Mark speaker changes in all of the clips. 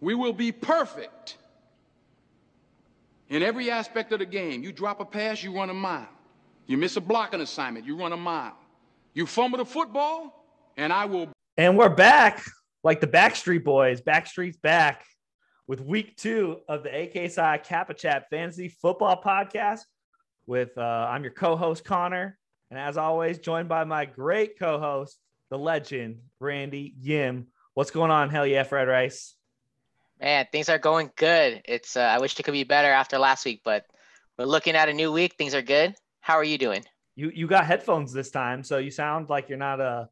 Speaker 1: We will be perfect in every aspect of the game. You drop a pass, you run a mile. You miss a blocking assignment, you run a mile. You fumble the football, and I will.
Speaker 2: And we're back like the Backstreet Boys. Backstreet's back with week two of the AKSI Kappa Chat Fantasy Football Podcast. With uh, I'm your co-host Connor, and as always, joined by my great co-host, the legend Randy Yim. What's going on? Hell yeah, Fried Rice.
Speaker 3: Man, things are going good. It's uh, I wish it could be better after last week, but we're looking at a new week. Things are good. How are you doing?
Speaker 2: You you got headphones this time, so you sound like you're not uh,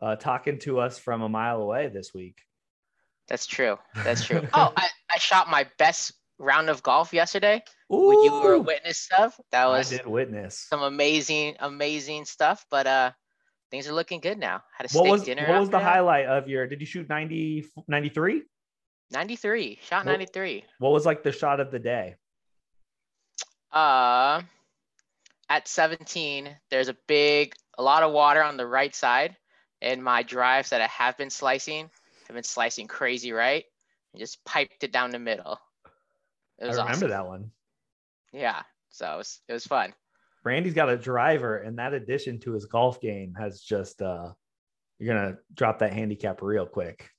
Speaker 2: uh talking to us from a mile away this week.
Speaker 3: That's true. That's true. oh, I, I shot my best round of golf yesterday. Ooh. When you were a witness of That was
Speaker 2: I did witness
Speaker 3: some amazing, amazing stuff. But uh things are looking good now.
Speaker 2: Had a what steak was, dinner. What was the highlight of your did you shoot 90 93?
Speaker 3: 93. Shot 93.
Speaker 2: What, what was like the shot of the day?
Speaker 3: Uh at 17, there's a big a lot of water on the right side. And my drives that I have been slicing have been slicing crazy right and just piped it down the middle.
Speaker 2: It was I remember awesome. that one.
Speaker 3: Yeah. So it was it was fun.
Speaker 2: Randy's got a driver, and that addition to his golf game has just uh you're gonna drop that handicap real quick.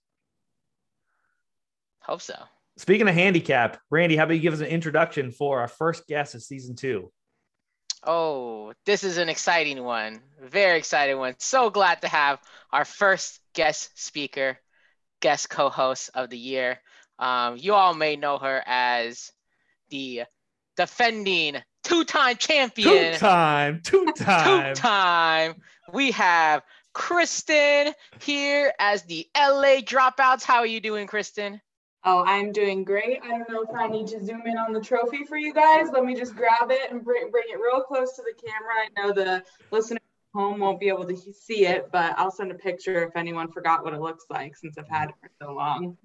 Speaker 3: Hope so.
Speaker 2: Speaking of handicap, Randy, how about you give us an introduction for our first guest of season two?
Speaker 3: Oh, this is an exciting one. Very exciting one. So glad to have our first guest speaker, guest co host of the year. Um, you all may know her as the defending two-time champion.
Speaker 2: Two-time, two-time,
Speaker 3: two-time. We have Kristen here as the LA dropouts. How are you doing, Kristen?
Speaker 4: Oh, I'm doing great. I don't know if I need to zoom in on the trophy for you guys. Let me just grab it and bring, bring it real close to the camera. I know the listener home won't be able to see it, but I'll send a picture if anyone forgot what it looks like since I've had it for so long.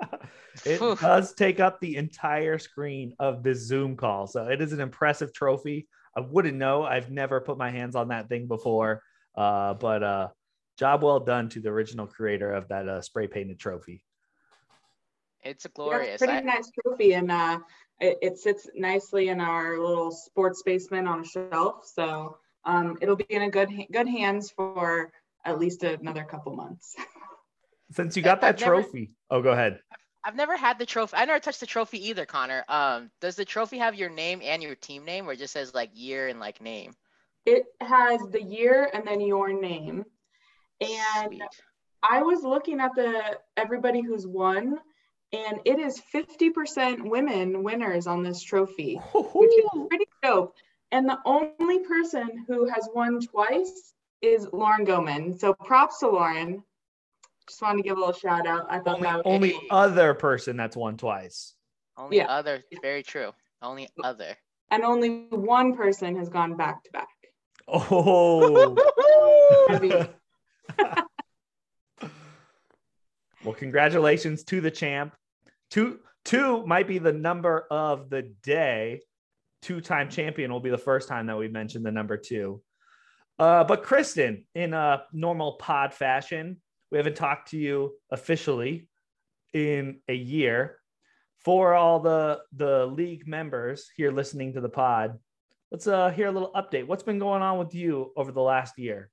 Speaker 2: it does take up the entire screen of this Zoom call. So it is an impressive trophy. I wouldn't know. I've never put my hands on that thing before. Uh, but uh, job well done to the original creator of that uh, spray painted trophy.
Speaker 3: It's a glorious.
Speaker 4: Yeah, it's pretty I... nice trophy, and uh, it, it, sits nicely in our little sports basement on a shelf. So um, it'll be in a good good hands for at least another couple months.
Speaker 2: Since you got that I've trophy, never, oh, go ahead.
Speaker 3: I've never had the trophy. I never touched the trophy either, Connor. Um, does the trophy have your name and your team name, or just says like year and like name?
Speaker 4: It has the year and then your name. And Sweet. I was looking at the everybody who's won, and it is 50% women winners on this trophy, which is pretty dope. And the only person who has won twice is Lauren Goman. So props to Lauren. Just wanted to give a little shout out. I thought
Speaker 2: only,
Speaker 4: that
Speaker 2: only other person that's won twice.
Speaker 3: Only yeah. other, very true. Only other.
Speaker 4: And only one person has gone back to back.
Speaker 2: Oh. well, congratulations to the champ. Two, two might be the number of the day two-time champion will be the first time that we mentioned the number two. Uh, but Kristen, in a normal pod fashion, we haven't talked to you officially in a year. For all the the league members here listening to the pod, let's uh, hear a little update. What's been going on with you over the last year?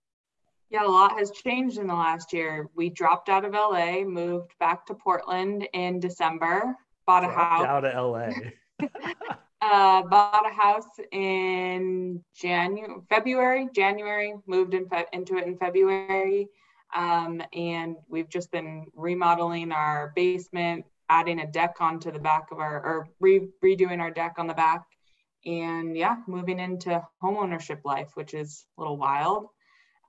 Speaker 4: Yeah, a lot has changed in the last year. We dropped out of LA, moved back to Portland in December, bought a house
Speaker 2: out of LA.
Speaker 4: Uh, bought a house in January, February, January, moved in fe- into it in February. Um, and we've just been remodeling our basement, adding a deck onto the back of our, or re- redoing our deck on the back. And yeah, moving into homeownership life, which is a little wild.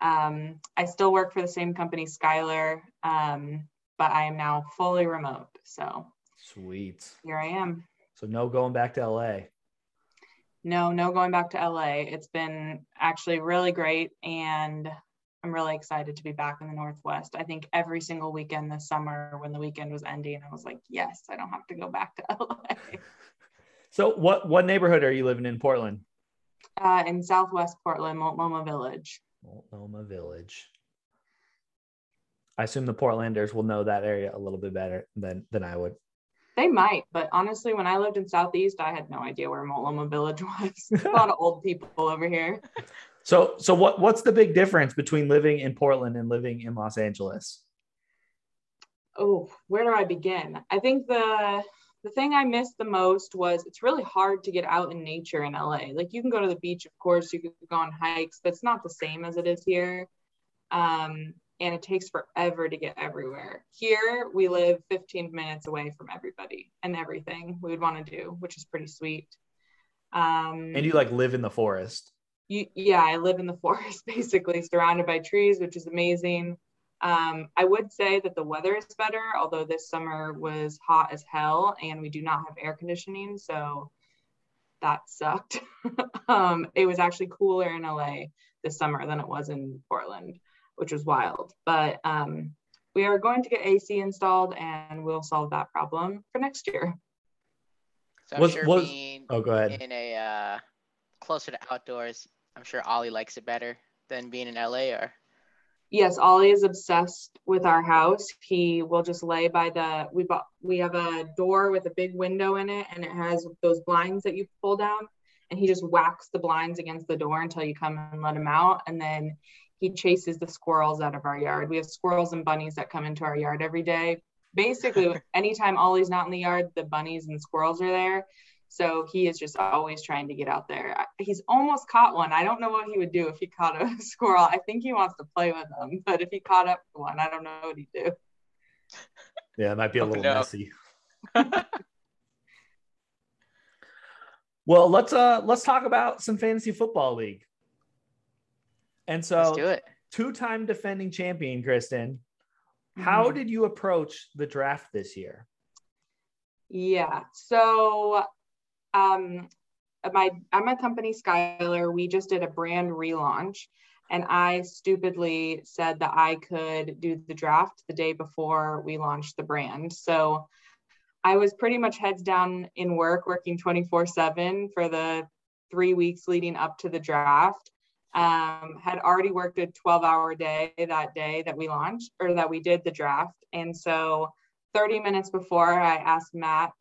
Speaker 4: Um, I still work for the same company, Skylar, um, but I am now fully remote. So
Speaker 2: sweet.
Speaker 4: Here I am.
Speaker 2: So no going back to LA.
Speaker 4: No, no going back to LA. It's been actually really great and I'm really excited to be back in the Northwest. I think every single weekend this summer when the weekend was ending, I was like, yes, I don't have to go back to LA.
Speaker 2: So what what neighborhood are you living in Portland?
Speaker 4: Uh, in Southwest Portland, Multnomah Village.
Speaker 2: Multnomah Village. I assume the Portlanders will know that area a little bit better than than I would.
Speaker 4: They might, but honestly, when I lived in Southeast, I had no idea where Multnomah Village was. a lot of old people over here.
Speaker 2: So, so what? What's the big difference between living in Portland and living in Los Angeles?
Speaker 4: Oh, where do I begin? I think the the thing I missed the most was it's really hard to get out in nature in LA. Like you can go to the beach, of course, you can go on hikes, but it's not the same as it is here. Um, and it takes forever to get everywhere. Here, we live 15 minutes away from everybody and everything we would want to do, which is pretty sweet. Um,
Speaker 2: and you like live in the forest.
Speaker 4: You, yeah, I live in the forest, basically surrounded by trees, which is amazing. Um, I would say that the weather is better, although this summer was hot as hell and we do not have air conditioning. So that sucked. um, it was actually cooler in LA this summer than it was in Portland, which was wild. But um, we are going to get AC installed and we'll solve that problem for next year.
Speaker 3: So I'm was, sure was, being
Speaker 2: oh, go ahead.
Speaker 3: in a uh, closer to outdoors, I'm sure Ollie likes it better than being in LA or
Speaker 4: yes, Ollie is obsessed with our house. He will just lay by the we bought we have a door with a big window in it and it has those blinds that you pull down and he just whacks the blinds against the door until you come and let him out and then he chases the squirrels out of our yard. We have squirrels and bunnies that come into our yard every day. Basically, anytime Ollie's not in the yard, the bunnies and squirrels are there. So he is just always trying to get out there. He's almost caught one. I don't know what he would do if he caught a squirrel. I think he wants to play with them, but if he caught up to one, I don't know what he'd do.
Speaker 2: Yeah, it might be a little messy. well, let's uh let's talk about some fantasy football league. And so
Speaker 3: let's do it.
Speaker 2: Two-time defending champion, Kristen. How mm-hmm. did you approach the draft this year?
Speaker 4: Yeah. So um, my at my company Skylar, we just did a brand relaunch, and I stupidly said that I could do the draft the day before we launched the brand. So I was pretty much heads down in work, working 24 7 for the three weeks leading up to the draft. Um, had already worked a 12 hour day that day that we launched or that we did the draft. And so 30 minutes before, I asked Matt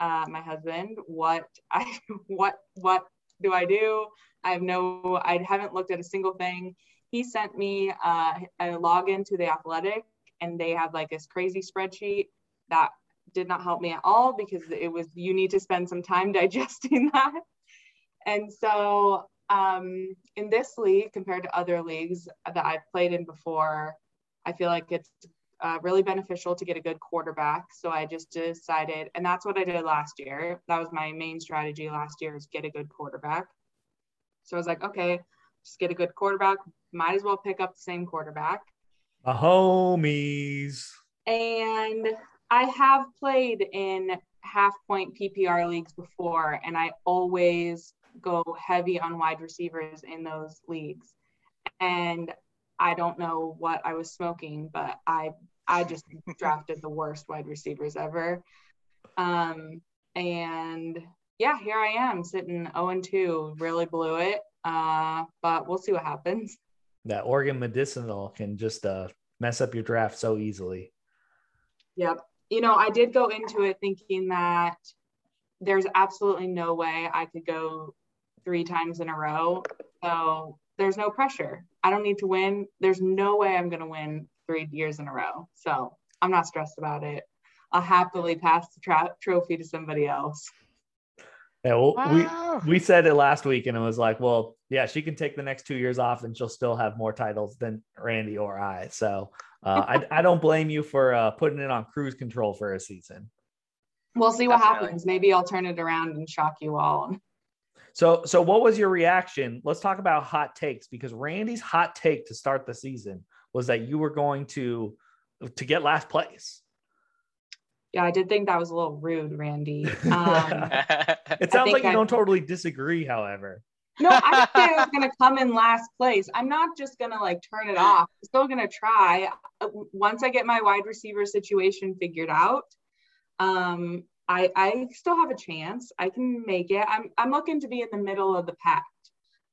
Speaker 4: uh, my husband what I what what do I do? I have no I haven't looked at a single thing. He sent me uh, a login to the Athletic, and they have like this crazy spreadsheet that did not help me at all because it was you need to spend some time digesting that. And so um, in this league, compared to other leagues that I've played in before, I feel like it's uh, really beneficial to get a good quarterback. So I just decided, and that's what I did last year. That was my main strategy last year is get a good quarterback. So I was like, okay, just get a good quarterback. Might as well pick up the same quarterback.
Speaker 2: The homies.
Speaker 4: And I have played in half point PPR leagues before, and I always go heavy on wide receivers in those leagues. And I don't know what I was smoking, but I I just drafted the worst wide receivers ever. Um, and yeah, here I am sitting 0 and 2. Really blew it. Uh, but we'll see what happens.
Speaker 2: That Oregon medicinal can just uh, mess up your draft so easily.
Speaker 4: Yep. You know, I did go into it thinking that there's absolutely no way I could go three times in a row. So there's no pressure. I don't need to win. There's no way I'm going to win three years in a row. So I'm not stressed about it. I'll happily pass the tra- trophy to somebody else.
Speaker 2: Yeah, well, wow. we we said it last week, and it was like, well, yeah, she can take the next two years off, and she'll still have more titles than Randy or I. So uh, I I don't blame you for uh, putting it on cruise control for a season.
Speaker 4: We'll see what happens. Maybe I'll turn it around and shock you all.
Speaker 2: So, so what was your reaction? Let's talk about hot takes because Randy's hot take to start the season was that you were going to to get last place.
Speaker 4: Yeah, I did think that was a little rude, Randy.
Speaker 2: Um, it sounds like you I, don't totally disagree, however.
Speaker 4: No, I think I was going to come in last place. I'm not just going to like turn it off. I'm still going to try. Once I get my wide receiver situation figured out, um, I, I still have a chance. I can make it. I'm, I'm looking to be in the middle of the pack.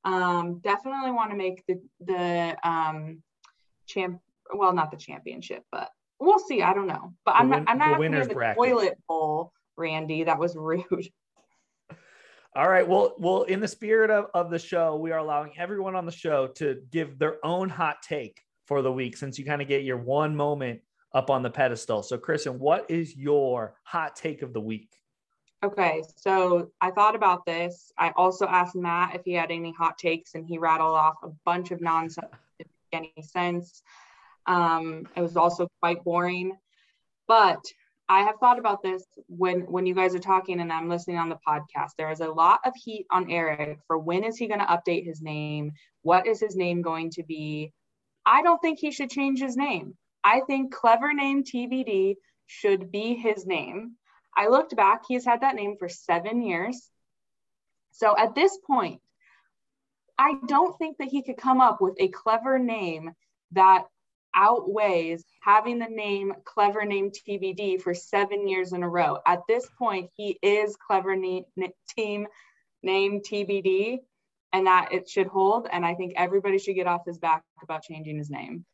Speaker 4: Um, definitely want to make the the um, champ. Well, not the championship, but we'll see. I don't know. But I'm win, not. I'm not in the bracket. toilet bowl Randy. That was rude.
Speaker 2: All right. Well, well, in the spirit of, of the show, we are allowing everyone on the show to give their own hot take for the week since you kind of get your one moment up on the pedestal. So, Kristen, what is your hot take of the week?
Speaker 4: Okay, so I thought about this. I also asked Matt if he had any hot takes, and he rattled off a bunch of nonsense. Didn't any sense. Um, it was also quite boring. But I have thought about this when when you guys are talking and I'm listening on the podcast. There is a lot of heat on Eric for when is he going to update his name? What is his name going to be? I don't think he should change his name. I think clever name TBD should be his name. I looked back, he's had that name for seven years. So at this point, I don't think that he could come up with a clever name that outweighs having the name clever name TBD for seven years in a row. At this point, he is clever ne- team name TBD and that it should hold. And I think everybody should get off his back about changing his name.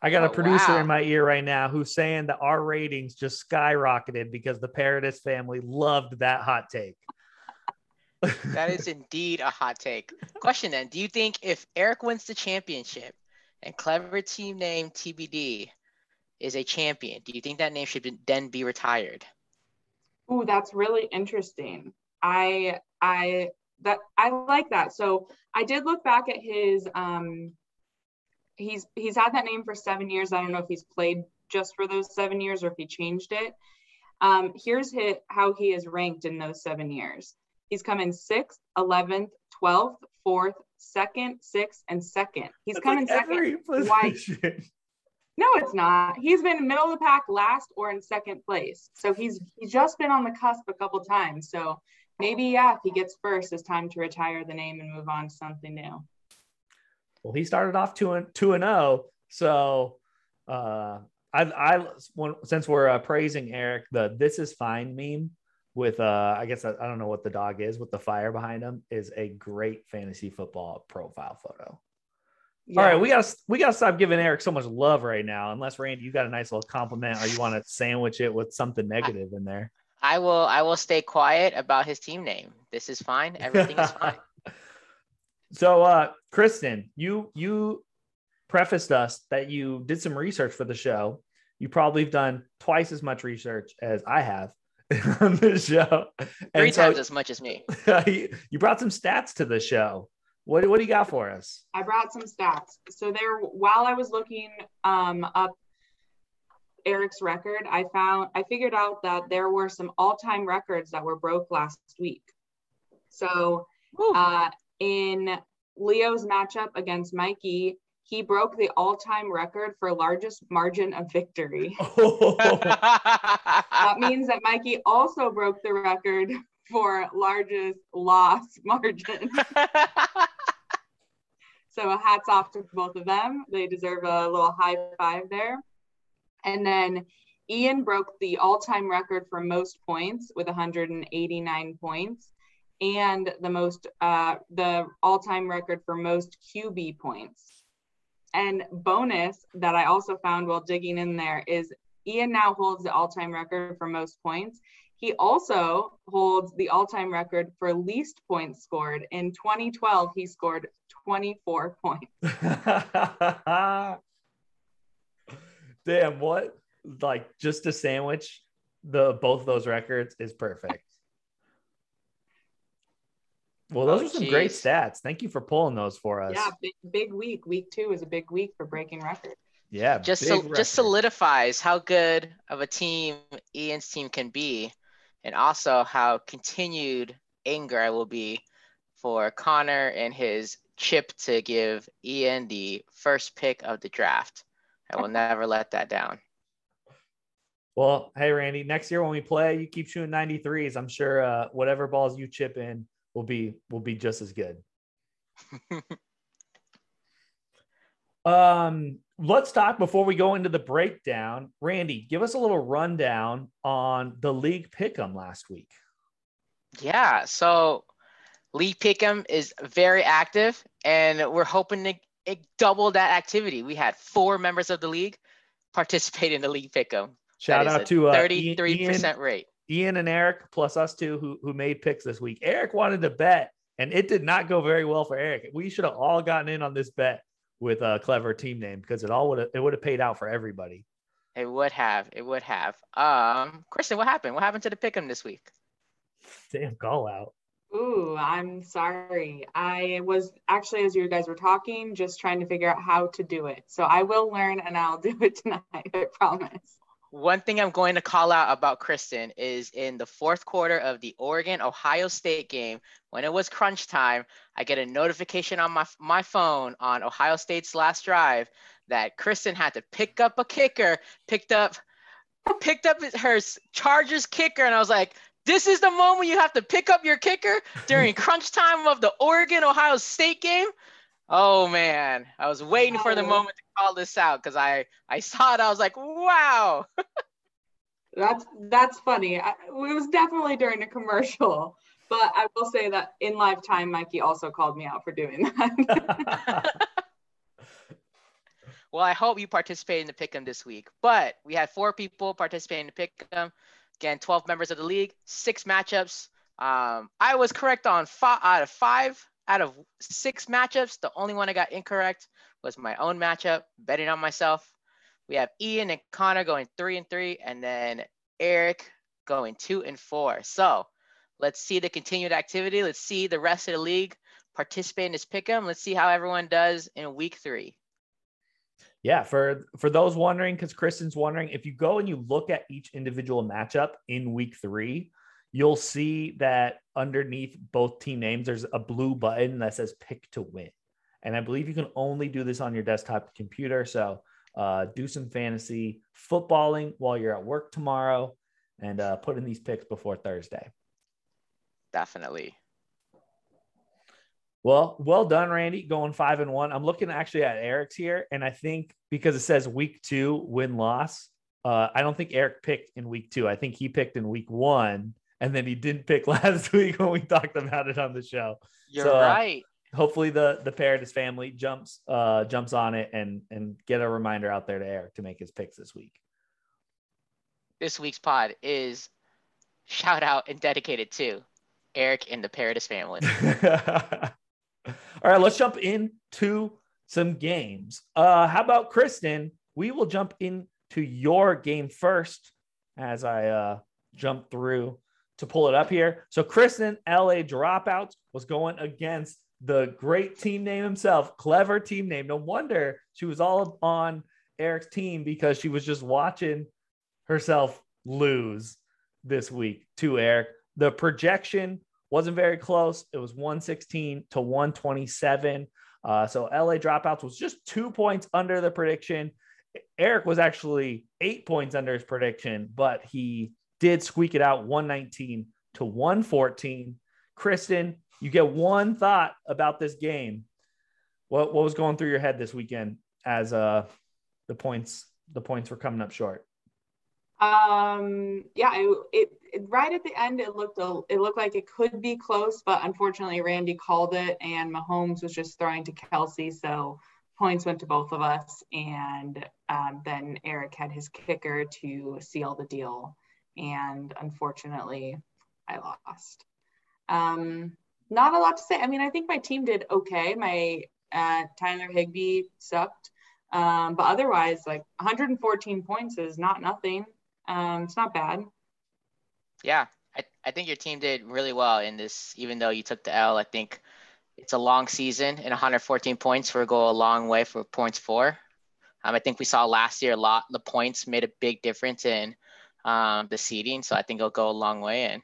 Speaker 2: I got a
Speaker 3: Oh,
Speaker 2: producer
Speaker 3: wow.
Speaker 2: in my ear right now who's saying that our ratings just skyrocketed because the Paradis family loved that hot take.
Speaker 3: That is indeed a hot take. Question then: Do you think if Eric wins the championship and clever team name TBD is a champion, do you think that name should then be retired?
Speaker 4: Ooh, that's really interesting. I I that I like that. So I did look back at his um he's he's had that name for seven years. I don't know if he's played just for those seven years or if he changed it. Um, here's his, how he is ranked in those seven years. He's come in sixth, eleventh, twelfth, fourth, second, sixth, and second. He's
Speaker 2: That's
Speaker 4: come
Speaker 2: like
Speaker 4: in second. twice. No, it's not. He's been middle of the pack last or in second place. So he's he's just been on the cusp a couple times. So maybe yeah, if he gets first, it's time to retire the name and move on to something new.
Speaker 2: Well, he started off two and two and zero. So, uh, I, I since we're uh, praising Eric, the "This is fine" meme with uh, I guess I, I don't know what the dog is with the fire behind him is a great fantasy football profile photo.
Speaker 4: Yeah.
Speaker 2: All right, we gotta we gotta stop giving Eric so much love right now. Unless Randy, you got a nice little compliment, or you want to sandwich it with something negative in there.
Speaker 3: I will. I will stay quiet about his team name. This is fine. Everything is fine.
Speaker 2: So, uh, Kristen, you you prefaced us that you did some research for the show. You probably have done twice as much research as I have on the show.
Speaker 3: Three
Speaker 2: so
Speaker 3: times as much as me.
Speaker 2: you you brought some stats to the show. What what do you got for us?
Speaker 4: I brought some stats. So there, while I was looking um, up Eric's record, I found I figured out that there were some all-time records that were broke last week. So uh, in Leo's matchup against Mikey, he broke the all-time record for largest margin of victory. That means that Mikey also broke the record for largest loss margin. So hats off to both of them. They deserve a little high five there. And then Ian broke the all-time record for most points with 189 points, and the most uh, the all-time record for most QB points. And bonus that I also found while digging in there is Ian now holds the all-time record for most points. He also holds the all-time record for least points scored. In 2012, he scored 24 points.
Speaker 2: Damn, what like just a sandwich the both those records is perfect. Well, those
Speaker 3: Oh,
Speaker 2: are some great stats. Thank you for pulling those for us.
Speaker 4: Yeah, big, big week. Week two is a big week for breaking records.
Speaker 2: Yeah,
Speaker 3: just
Speaker 2: big
Speaker 3: sol-
Speaker 2: record.
Speaker 3: just solidifies how good of a team Ian's team can be, and also how continued anger I will be for Connor and his chip to give Ian the first pick of the draft. I will never let that down.
Speaker 2: Well, hey Randy, next year when we play, you keep shooting 93s. I'm sure uh, whatever balls you chip in will be will be just as good. um, let's talk before we go into the breakdown. Randy, give us a little rundown on the league pick'em last week.
Speaker 3: Yeah, so League Pick'em is very active, and we're hoping to it double that activity. We had four members of the league participate in the League Pick'em.
Speaker 2: Shout
Speaker 3: That is
Speaker 2: out to uh,
Speaker 3: thirty-three
Speaker 2: Ian,
Speaker 3: percent rate.
Speaker 2: Ian and Eric plus us two who who made picks this week. Eric wanted to bet, and it did not go very well for Eric. We should have all gotten in on this bet with a clever team name because it all would have it would have paid out for everybody.
Speaker 3: It would have. It would have. Um, Kristen, what happened? What happened to the pick'em this week?
Speaker 2: Damn call out.
Speaker 4: Ooh, I'm sorry. I was actually, as you guys were talking, just trying to figure out how to do it. So I will learn and I'll do it tonight. I promise.
Speaker 3: One thing I'm going to call out about Kristen is in the fourth quarter of the Oregon Ohio State game, when it was crunch time, I get a notification on my my phone on Ohio State's last drive that Kristen had to pick up a kicker, picked up picked up her Chargers kicker, and I was like, this is the moment you have to pick up your kicker during crunch time of the Oregon Ohio State game. Oh man, I was waiting for the moment to call this out because I I saw it. I was like, wow.
Speaker 4: that's that's funny. I, it was definitely during a commercial, but I will say that in live time, Mikey also called me out for doing that.
Speaker 3: well, I hope you participate in the pick'em this week. But we had four people participating in the pick'em. Again, 12 members of the league, six matchups. Um, I was correct on five out of five out of six matchups. The only one I got incorrect was my own matchup, betting on myself. We have Ian and Connor going three and three, and then Eric going two and four. So let's see the continued activity. Let's see the rest of the league participate in this pick'em. Let's see how everyone does in week three.
Speaker 2: Yeah, for for those wondering, because Kristen's wondering, if you go and you look at each individual matchup in week three, you'll see that underneath both team names, there's a blue button that says pick to win. And I believe you can only do this on your desktop computer. So uh, do some fantasy footballing while you're at work tomorrow and uh, put in these picks before Thursday.
Speaker 3: Definitely.
Speaker 2: Well, well done, Randy, going five and one. I'm looking actually at Eric's here, and I think because it says week two win loss, uh, I don't think Eric picked in week two. I think he picked in week one, and then he didn't pick last week when we talked about it on the show.
Speaker 3: You're so, uh, right.
Speaker 2: Uh, hopefully, the the Paradis family jumps uh, jumps on it and and get a reminder out there to Eric to make his picks this week.
Speaker 3: This week's pod is shout out and dedicated to Eric and the Paradis family.
Speaker 2: All right, let's jump into some games. Uh, how about Kristen? We will jump into your game first as I uh, jump through to pull it up here. So, Kristen, LA Dropouts was going against the great team name himself, clever team name. No wonder she was all on Eric's team because she was just watching herself lose this week to Eric. The projection wasn't very close. It was 116 to 127. Uh, so LA dropouts was just two points under the prediction. Eric was actually eight points under his prediction, but he did squeak it out 119 to 114. Kristen, you get one thought about this game. What what was going through your head this weekend as uh the points the points were coming up short?
Speaker 4: Um yeah, it, it right at the end, it looked a, it looked like it could be close, but unfortunately, Randy called it, and Mahomes was just throwing to Kelce, so points went to both of us, and um, then Eric had his kicker to seal the deal, and unfortunately, I lost. Um, not a lot to say. I mean, I think my team did okay. My uh, Tyler Higbee sucked, um, but otherwise, like 114 points is not nothing. Um, it's not bad.
Speaker 3: Yeah, I, I think your team did really well in this, even though you took the L. I think it's a long season and 114 points will go a long way for points four. Um, I think we saw last year a lot the points made a big difference in um, the seeding, so I think it'll go a long way. And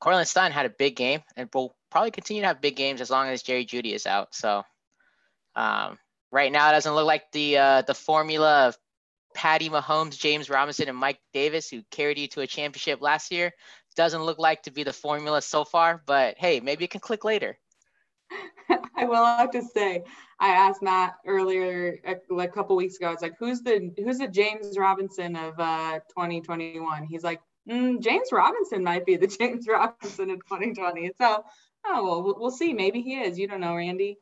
Speaker 3: Courtland Sutton had a big game, and will probably continue to have big games as long as Jerry Jeudy is out. So um, right now, it doesn't look like the uh, the formula of Patty Mahomes, James Robinson, and Mike Davis, who carried you to a championship last year, doesn't look like to be the formula so far. But hey, maybe it can click later.
Speaker 4: I will have to say, I asked Matt earlier, a, a couple weeks ago. I was like, "Who's the who's the James Robinson of uh, 2021?" He's like, mm, "James Robinson might be the James Robinson of 2020." So, oh well, we'll see. Maybe he is. You don't know, Randy.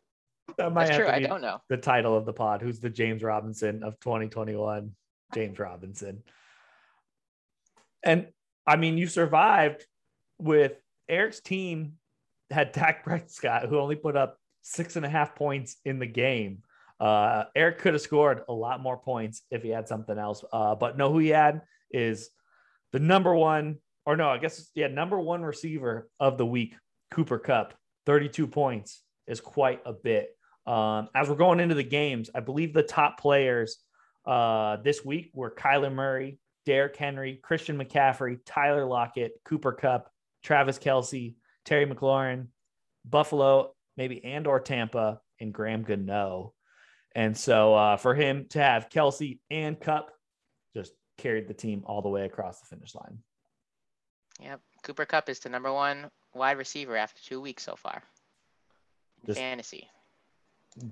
Speaker 2: That might That's true. I don't know the title of the pod. Who's the James Robinson of 2021? James Robinson. And I mean, you survived with Eric's team had Dak Prescott, who only put up six and a half points in the game. Uh, Eric could have scored a lot more points if he had something else. Uh, but no, who he had is the number one, or no, I guess, yeah, number one receiver of the week, Cooper Kupp. 32 points is quite a bit. Um, as we're going into the games, I believe the top players uh, this week were Kyler Murray, Derrick Henry, Christian McCaffrey, Tyler Lockett, Cooper Kupp, Travis Kelce, Terry McLaurin, Buffalo, maybe and or Tampa, and Graham Gano. And so uh, for him to have Kelce and Kupp just carried the team all the way across the finish line.
Speaker 3: Yep. Cooper Kupp is the number one wide receiver after two weeks so far.
Speaker 2: Just
Speaker 3: Fantasy.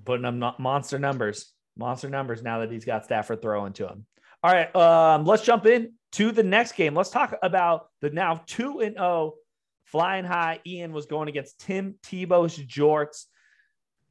Speaker 2: putting up monster numbers, monster numbers now that he's got Stafford throwing to him. All right, um, let's jump in to the next game. Let's talk about the now two and zero flying high. Ian was going against Tim Tebow's Jorts.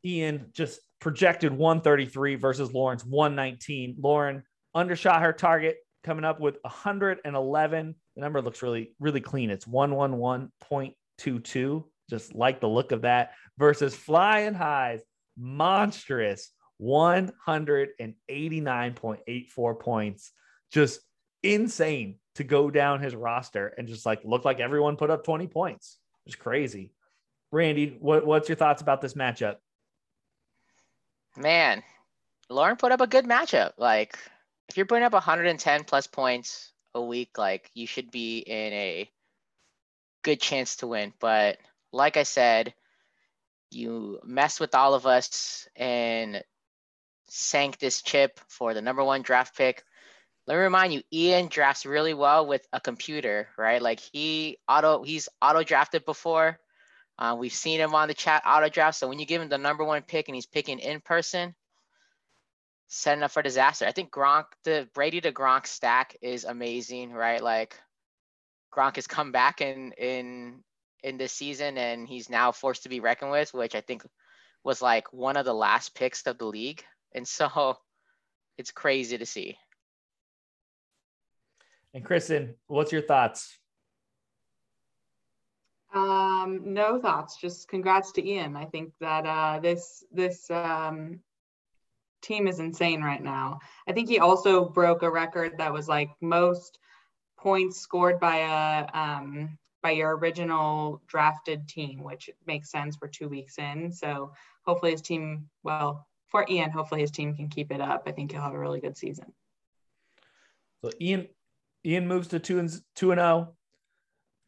Speaker 2: Ian just projected 133 versus Lauren's 119. Lauren undershot her target, coming up with 111. The number looks really, really clean. It's 111.22. Just like the look of that versus Flying High's monstrous 189.84 points. Just insane to go down his roster and just like look like everyone put up 20 points. It's crazy. Randy, what, what's your thoughts about this matchup?
Speaker 3: Man, Lauren put up a good matchup. Like, if you're putting up 110 plus points a week, like you should be in a good chance to win. But like I said, you messed with all of us and sank this chip for the number one draft pick. Let me remind you, Ian drafts really well with a computer, right? Like he auto, he's auto drafted before. Uh, we've seen him on the chat auto draft. So when you give him the number one pick and he's picking in person, setting up for disaster. I think Gronk, the Brady to Gronk stack is amazing, right? Like Gronk has come back in in in this season and he's now forced to be reckoned with, which I think was like one of the last picks of the league. And so it's crazy to see.
Speaker 2: And Kristen, what's your thoughts?
Speaker 4: Um, no thoughts. Just congrats to Ian. I think that uh, this this um, team is insane right now. I think he also broke a record that was like most points scored by a um, by your original drafted team, which makes sense. We're two weeks in, so hopefully his team. Well, for Ian, hopefully his team can keep it up. I think he'll have a really good season.
Speaker 2: So Ian Ian moves to two and two and zero.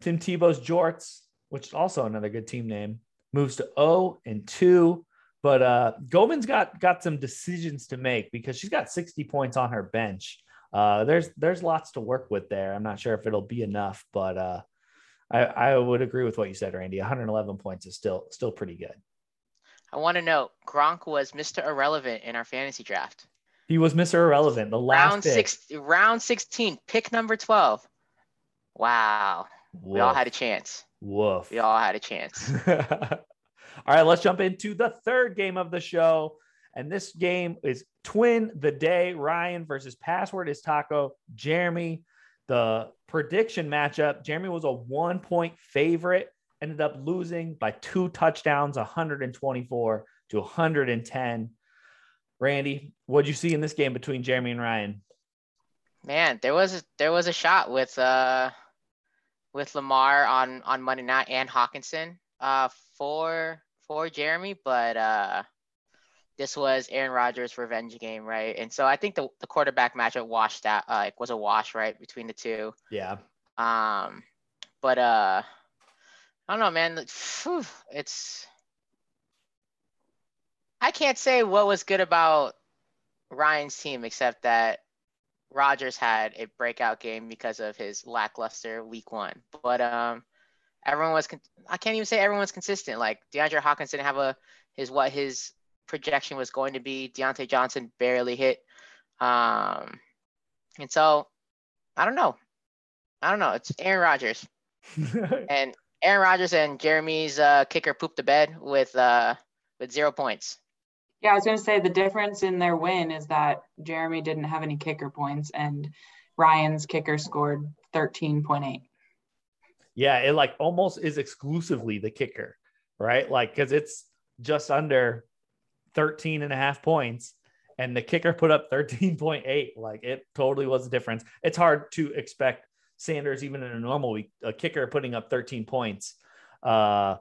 Speaker 2: Tim Tebow's Jorts, which is also another good team name, moves to zero and two. But uh, Goldman's got got some decisions to make because she's got 60 points on her bench. Uh, there's there's lots to work with there. I'm not sure if it'll be enough, but uh, I, I would agree with what you said, Randy. 111 points is still still pretty good.
Speaker 3: I want to note Gronk was Mr. Irrelevant in our fantasy draft.
Speaker 2: He was Mr. Irrelevant, the last
Speaker 3: round
Speaker 2: pick.
Speaker 3: six, round 16, pick number 12. Wow. We all had a chance.
Speaker 2: Woof.
Speaker 3: We all had a chance.
Speaker 2: all right, let's jump into the third game of the show. And this game is Twin the Day Ryan versus Password is Taco. Jeremy, the prediction matchup, Jeremy was a one point favorite, ended up losing by two touchdowns, 124 to 110. Randy, what'd you see in this game between Jeremy and Ryan?
Speaker 3: Man, there was a, there was a shot with uh with Lamar on on Monday night and Hockenson uh for for Jeremy, but uh this was Aaron Rodgers' revenge game, right? And so I think the, the quarterback matchup washed out uh, was a wash, right, between the two.
Speaker 2: Yeah.
Speaker 3: Um, but uh, I don't know, man. It's I can't say what was good about Ryan's team except that Rodgers had a breakout game because of his lackluster week one. But um, everyone was con- I can't even say everyone's consistent. Like DeAndre Hawkins didn't have a his what his projection was going to be. Diontae Johnson barely hit. Um, and so I don't know. I don't know. It's Aaron Rodgers and Aaron Rodgers and Jeremy's uh, kicker pooped the bed with uh, with zero points.
Speaker 4: Yeah, I was going to say the difference in their win is that Jeremy didn't have any kicker points and Ryan's kicker scored 13.8.
Speaker 2: Yeah, it like almost is exclusively the kicker, right? Like, because it's just under 13 and a half points, and the kicker put up 13.8. Like, it totally was a difference. It's hard to expect Sanders, even in a normal week, a kicker putting up 13 points. Uh,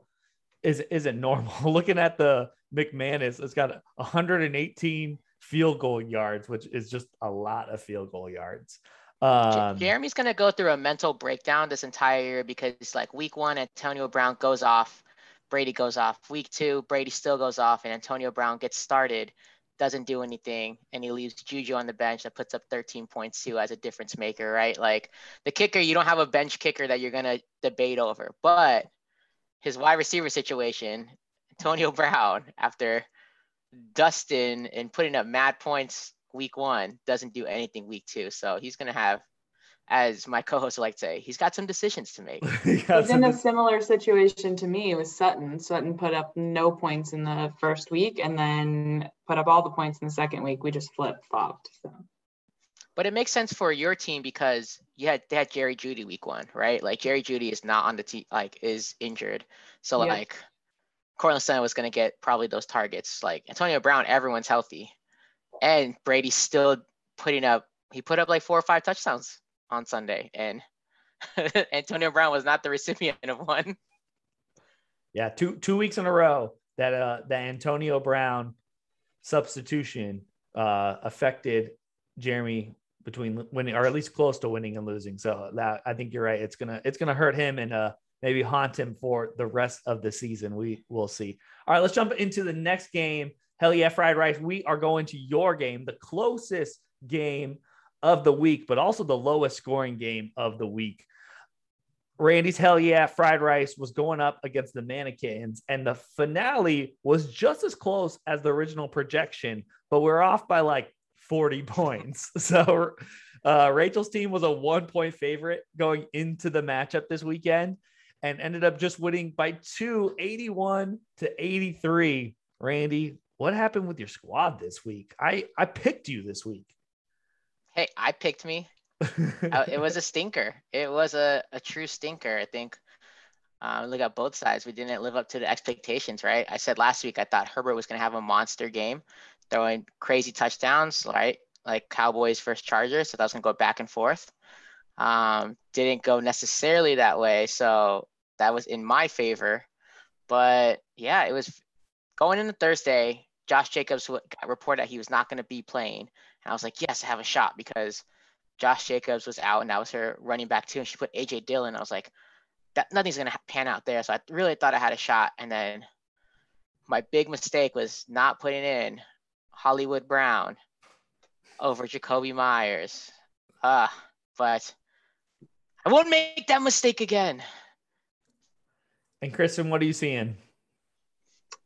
Speaker 2: is isn't normal. Looking at the McManus, it's got 118 field goal yards, which is just a lot of field goal yards.
Speaker 3: Um, Jeremy's going to go through a mental breakdown this entire year because, it's like, week one, Antonio Brown goes off, Brady goes off. Week two, Brady still goes off, and Antonio Brown gets started, doesn't do anything, and he leaves Juju on the bench that puts up 13 points too as a difference maker, right? Like, the kicker, you don't have a bench kicker that you're going to debate over, but his wide receiver situation, Antonio Brown, after Dustin and putting up mad points week one, doesn't do anything week two. So he's going to have, as my co-host would like to say, he's got some decisions to make.
Speaker 4: he's in a similar situation to me with Sutton. Sutton put up no points in the first week and then put up all the points in the second week. We just flip flopped. So.
Speaker 3: But it makes sense for your team because you had they had Jerry Jeudy week one, right? Like Jerry Jeudy is not on the team, like is injured. So yep. like Courtland Sutton was going to get probably those targets. Like Antonio Brown, everyone's healthy, and Brady's still putting up. He put up like four or five touchdowns on Sunday, and Antonio Brown was not the recipient of one.
Speaker 2: Yeah, two two weeks in a row that uh that Antonio Brown substitution uh affected Jeremy between winning or at least close to winning and losing. So that I think you're right. It's gonna it's gonna hurt him and uh maybe haunt him for the rest of the season. We will see. All right, let's jump into the next game. Hell yeah, fried rice. We are going to your game, the closest game of the week, but also the lowest scoring game of the week. Randy's hell yeah, fried rice was going up against the mannequins, and the finale was just as close as the original projection, but we're off by like 40 points. So uh, Rachel's team was a one point favorite going into the matchup this weekend and ended up just winning by two, 81 to 83. Randy, what happened with your squad this week? I, I picked you this week.
Speaker 3: Hey, I picked me. uh, it was a stinker. It was a, a true stinker. I think um, look at both sides. We didn't live up to the expectations, right? I said last week I thought Herbert was going to have a monster game, throwing crazy touchdowns, right? Like Cowboys versus Chargers. So that was going to go back and forth. Um, didn't go necessarily that way. So that was in my favor. But yeah, it was going into Thursday. Josh Jacobs got reported that he was not going to be playing, and I was like, yes, I have a shot because Josh Jacobs was out, and that was her running back too. And she put AJ Dillon. I was like, that nothing's going to pan out there. So I really thought I had a shot, and then my big mistake was not putting in Hollywood Brown over Jakobi Meyers. Uh, but I won't make that mistake again.
Speaker 2: And Kristen, what are you seeing?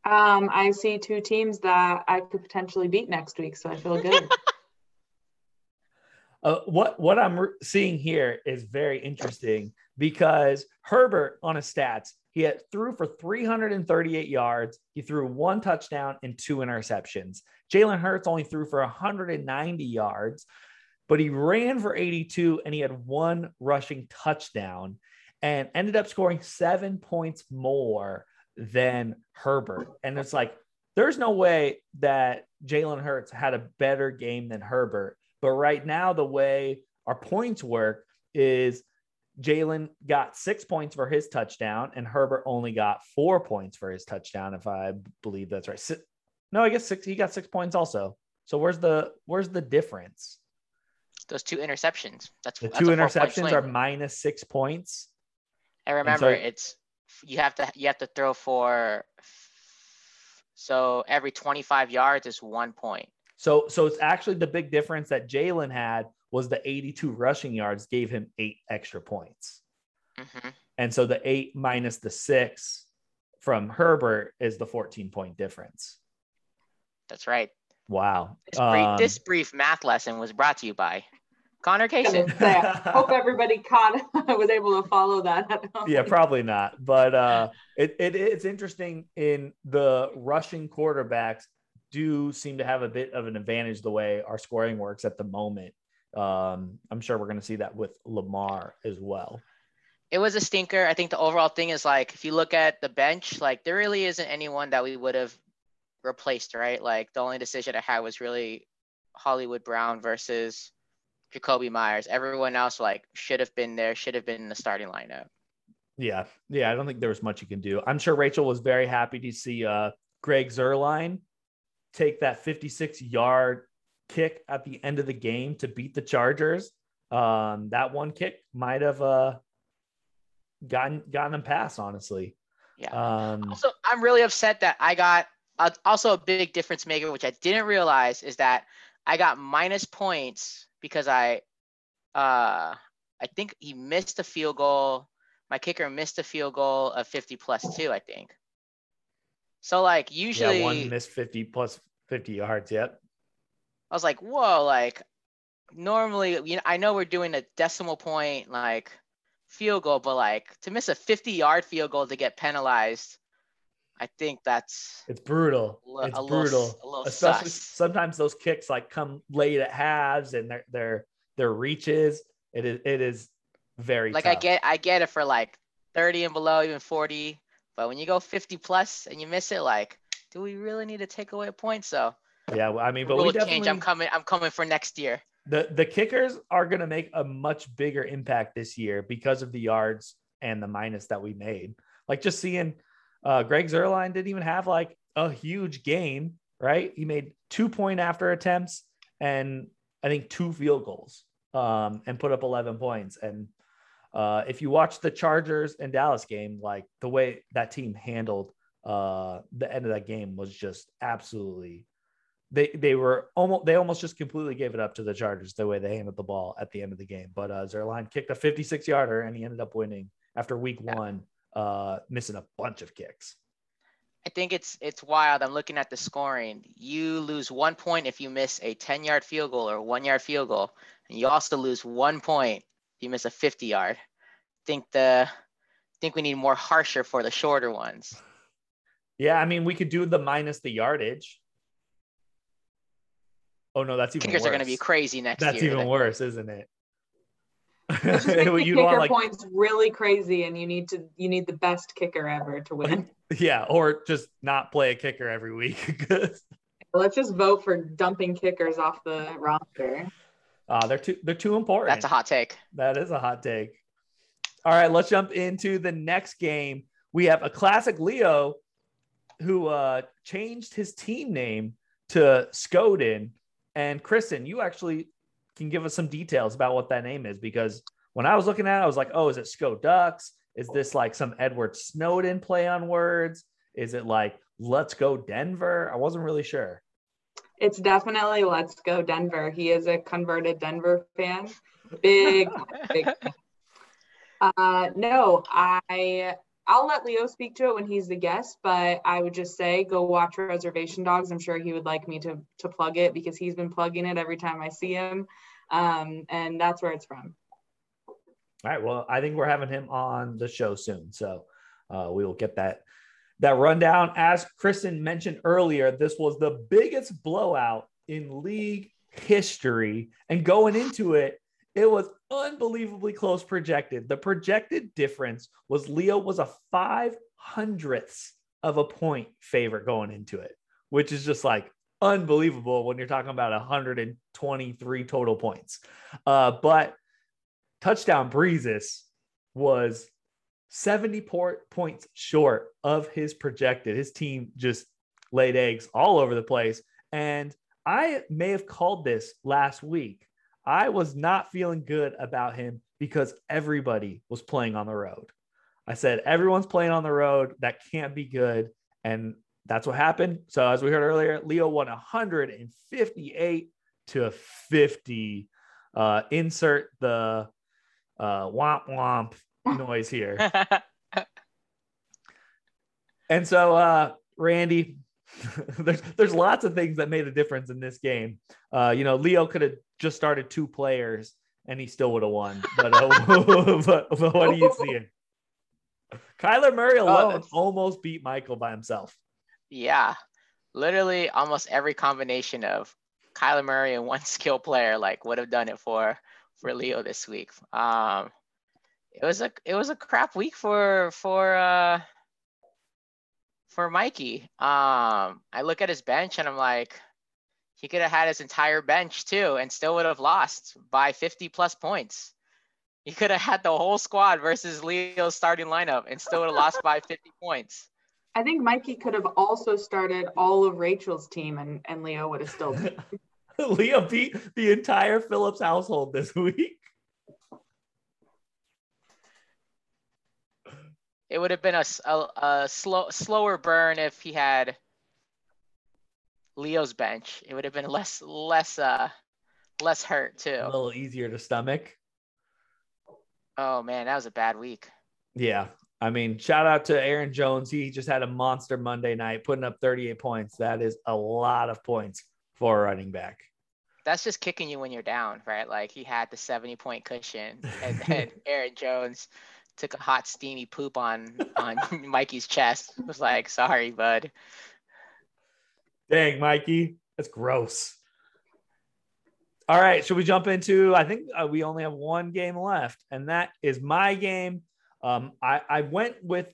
Speaker 4: Um, I see two teams that I could potentially beat next week, so I feel good.
Speaker 2: uh, what what I'm re- seeing here is very interesting because Herbert on his stats, he had threw for 338 yards, he threw one touchdown and two interceptions. Jalen Hurts only threw for 190 yards, but he ran for 82 and he had one rushing touchdown and ended up scoring seven points more than Herbert. And it's like, there's no way that Jalen Hurts had a better game than Herbert. But right now, the way our points work is Jalen got six points for his touchdown, and Herbert only got four points for his touchdown, if I believe that's right. No, I guess six. He got six points also. So where's the where's the difference?
Speaker 3: Those two interceptions. That's
Speaker 2: the two interceptions are minus six points.
Speaker 3: And remember, and so, it's you have to you have to throw for so every 25 yards is one point.
Speaker 2: So so it's actually the big difference that Jalen had was the 82 rushing yards gave him eight extra points. Mm-hmm. And so the eight minus the six from Herbert is the 14 point difference.
Speaker 3: That's right.
Speaker 2: Wow.
Speaker 3: This brief, um, this brief math lesson was brought to you by Connor Kaysen.
Speaker 4: hope everybody caught was able to follow that.
Speaker 2: yeah, probably not. But uh, it, it it's interesting in the rushing quarterbacks do seem to have a bit of an advantage the way our scoring works at the moment. Um, I'm sure we're going to see that with Lamar as well.
Speaker 3: it was a stinker. I think the overall thing is like if you look at the bench, like there really isn't anyone that we would have replaced, right? Like the only decision I had was really Hollywood Brown versus Jakobi Meyers. Everyone else like should have been there, should have been in the starting lineup.
Speaker 2: Yeah, yeah. I don't think there was much you can do. I'm sure Rachel was very happy to see uh, Greg Zuerlein take that 56 yard kick at the end of the game to beat the Chargers. Um, that one kick might have uh, gotten gotten him past, honestly.
Speaker 3: Yeah. Um, also, I'm really upset that I got uh, also a big difference maker, which I didn't realize, is that I got minus points because I, uh, I think he missed a field goal. My kicker missed a field goal of 50 plus two, I think. So like usually
Speaker 2: yeah, one missed 50 plus 50 yards. Yep.
Speaker 3: I was like, whoa, like normally, you know, I know we're doing a decimal point like field goal, but like to miss a 50 yard field goal to get penalized, I think that's
Speaker 2: it's brutal. It's brutal. Little, Especially sus. sometimes those kicks like come late at halves and their their their reaches. It is it is very
Speaker 3: like
Speaker 2: tough.
Speaker 3: I get I get it for like 30 and below, even 40. But when you go 50 plus and you miss it, like, do we really need to take away a point? So
Speaker 2: yeah, well, I mean, but we definitely change.
Speaker 3: I'm coming. I'm coming for next year.
Speaker 2: The the kickers are going to make a much bigger impact this year because of the yards and the minus that we made. Like just seeing uh, Greg Zuerlein didn't even have like a huge game, right? He made two point after attempts and I think two field goals um, and put up 11 points. And uh, if you watch the Chargers and Dallas game, like the way that team handled uh, the end of that game was just absolutely they they were almost they almost just completely gave it up to the Chargers the way they handled the ball at the end of the game. But uh, Zuerlein kicked a 56 yarder and he ended up winning after week yeah. one, uh, missing a bunch of kicks.
Speaker 3: I think it's it's wild. I'm looking at the scoring. You lose one point if you miss a 10 yard field goal or one yard field goal, and you also lose one point if you miss a 50 yard. I think the I think we need more harsher for the shorter ones.
Speaker 2: Yeah, I mean we could do the minus the yardage. Oh no, that's even
Speaker 3: kickers
Speaker 2: worse.
Speaker 3: are going to be crazy next
Speaker 2: that's
Speaker 3: year.
Speaker 2: That's even worse, isn't it?
Speaker 4: you kicker like, points really crazy, and you need to you need the best kicker ever to win.
Speaker 2: Yeah, or just not play a kicker every week.
Speaker 4: Let's just vote for dumping kickers off the roster.
Speaker 2: Uh, they're too they're too important.
Speaker 3: That's a hot take.
Speaker 2: That is a hot take. All right, let's jump into the next game. We have a classic Leo who uh, changed his team name to Skoden and Kristen, you actually can give us some details about what that name is because when I was looking at it, I was like, oh, is it Sko Ducks? Is this like some Edward Snowden play on words? Is it like Let's Go Denver? I wasn't really sure.
Speaker 4: It's definitely Let's Go Denver. He is a converted Denver fan. Big, big. Uh, no, I I'll let Leo speak to it when he's the guest, but I would just say go watch Reservation Dogs. I'm sure he would like me to to plug it because he's been plugging it every time I see him, um, and that's where it's from.
Speaker 2: All right. Well, I think we're having him on the show soon, so uh, we will get that that rundown. As Kristen mentioned earlier, this was the biggest blowout in league history, and going into it, it was unbelievably close projected. The projected difference was Leo was a five hundredths of a point favorite going into it, which is just like unbelievable when you're talking about 123 total points. Uh, but touchdown Breezes was 70 points short of his projected. His team just laid eggs all over the place. And I may have called this last week I was not feeling good about him because everybody was playing on the road. I said, everyone's playing on the road. That can't be good. And that's what happened. So, as we heard earlier, Leo won 158 to 50. Uh, insert the uh, womp womp noise here. and so, uh, Randy, there's there's lots of things that made a difference in this game. Uh, you know, Leo could have just started two players and he still would have won. But, uh, but, but, what are you seeing? Kyler Murray alone almost beat Michael by himself.
Speaker 3: Yeah, literally almost every combination of Kyler Murray and one skill player like would have done it for for Leo this week. Um, it was a it was a crap week for for uh for Mikey. Um, I look at his bench and I'm like, he could have had his entire bench too and still would have lost by 50 plus points. He could have had the whole squad versus Leo's starting lineup and still would have lost by 50 points.
Speaker 4: I think Mikey could have also started all of Rachel's team and, and Leo would have still
Speaker 2: Leo beat the entire Phillips household this week.
Speaker 3: It would have been a, a, a slow slower burn if he had Leo's bench. It would have been less less uh less hurt too.
Speaker 2: A little easier to stomach.
Speaker 3: Oh man, that was a bad week.
Speaker 2: Yeah. I mean, shout out to Aaron Jones. He just had a monster Monday night, putting up 38 points. That is a lot of points for a running back.
Speaker 3: That's just kicking you when you're down, right? Like he had the 70 point cushion, and then Aaron Jones took a hot steamy poop on on Mikey's chest. It was like, sorry, bud.
Speaker 2: Dang, Mikey, that's gross. All right, should we jump into? I think uh, we only have one game left, and that is my game. Um, I, I went with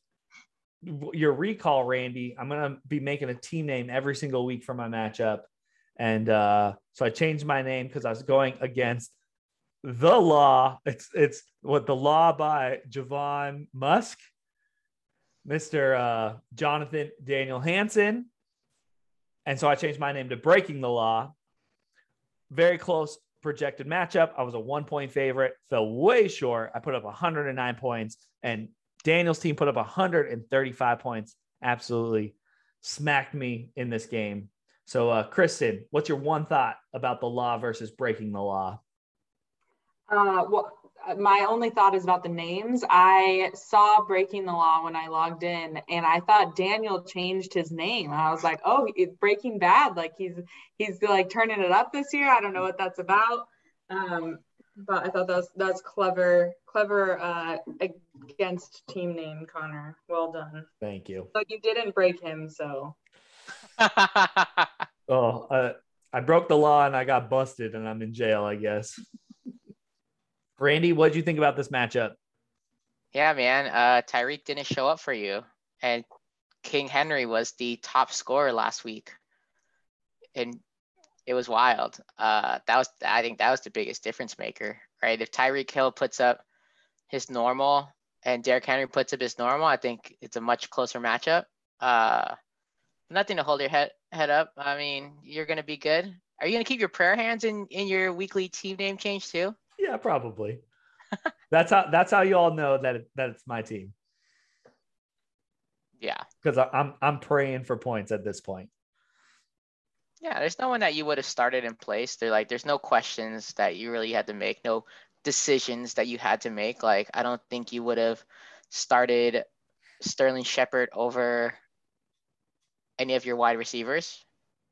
Speaker 2: your recall, Randy. I'm gonna be making a team name every single week for my matchup, and uh, so I changed my name because I was going against the Law. It's it's what the Law by Javon Musk, Mister uh, Jonathan Daniel Hanson, and so I changed my name to Breaking the Law. Very close projected matchup. I was a one point favorite, fell way short. I put up 109 points, and Daniel's team put up 135 points. Absolutely smacked me in this game. So, uh, Kristen, what's your one thought about the law versus breaking the law?
Speaker 4: Uh, well, my only thought is about the names. I saw Breaking the Law when I logged in, and I thought Daniel changed his name. I was like, "Oh, it's Breaking Bad! Like he's he's like turning it up this year. I don't know what that's about." Um, but I thought that's that's clever, clever uh, against team name, Connor. Well done.
Speaker 2: Thank you.
Speaker 4: But you didn't break him, so.
Speaker 2: oh, uh, I broke the law and I got busted, and I'm in jail, I guess. Randy, what did you think about this matchup?
Speaker 3: Yeah, man. Uh, Tyreek didn't show up for you, and King Henry was the top scorer last week, and it was wild. Uh, that was I think that was the biggest difference maker, right? If Tyreek Hill puts up his normal and Derrick Henry puts up his normal, I think it's a much closer matchup. Uh, nothing to hold your head head up. I mean, you're gonna be good. Are you gonna keep your prayer hands in in your weekly team name change too?
Speaker 2: Yeah, probably. that's how that's how you all know that it, that it's my team.
Speaker 3: Yeah,
Speaker 2: because I'm I'm praying for points at this point.
Speaker 3: Yeah, there's no one that you would have started in place. They're like, there's no questions that you really had to make, no decisions that you had to make. Like, I don't think you would have started Sterling Shepard over any of your wide receivers.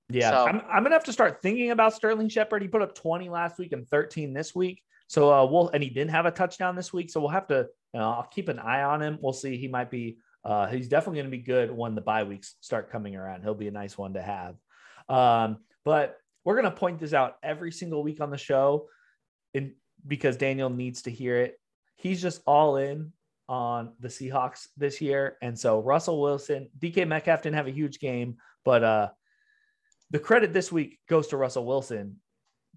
Speaker 2: Yeah, so, I'm, I'm gonna have to start thinking about Sterling Shepard. He put up 20 last week and 13 this week. So uh, we'll and he didn't have a touchdown this week. So we'll have to. You know, I'll keep an eye on him. We'll see. He might be. Uh, he's definitely going to be good when the bye weeks start coming around. He'll be a nice one to have. Um, but we're going to point this out every single week on the show, in because Daniel needs to hear it. He's just all in on the Seahawks this year, and so Russell Wilson, DK Metcalf didn't have a huge game, but uh, the credit this week goes to Russell Wilson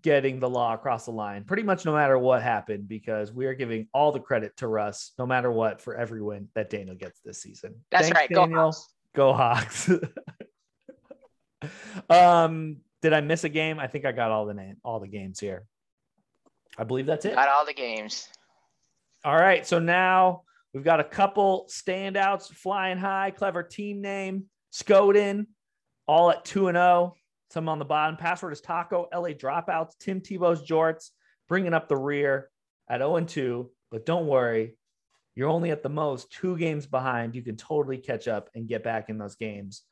Speaker 2: getting the law across the line pretty much no matter what happened because we are giving all the credit to Russ no matter what for every win that Daniel gets this season.
Speaker 3: That's Thanks, right. Daniel.
Speaker 2: Go Hawks. Go Hawks. um, did I miss a game? I think I got all the name, all the games here. I believe that's it.
Speaker 3: Got all the games.
Speaker 2: All right. So now we've got a couple standouts flying high, clever team name, Skoden, all at 2 and 0. Some on the bottom. Password is Taco, LA Dropouts, Tim Tebow's Jorts, bringing up the rear at 0 and 2. But don't worry, you're only at the most two games behind. You can totally catch up and get back in those games.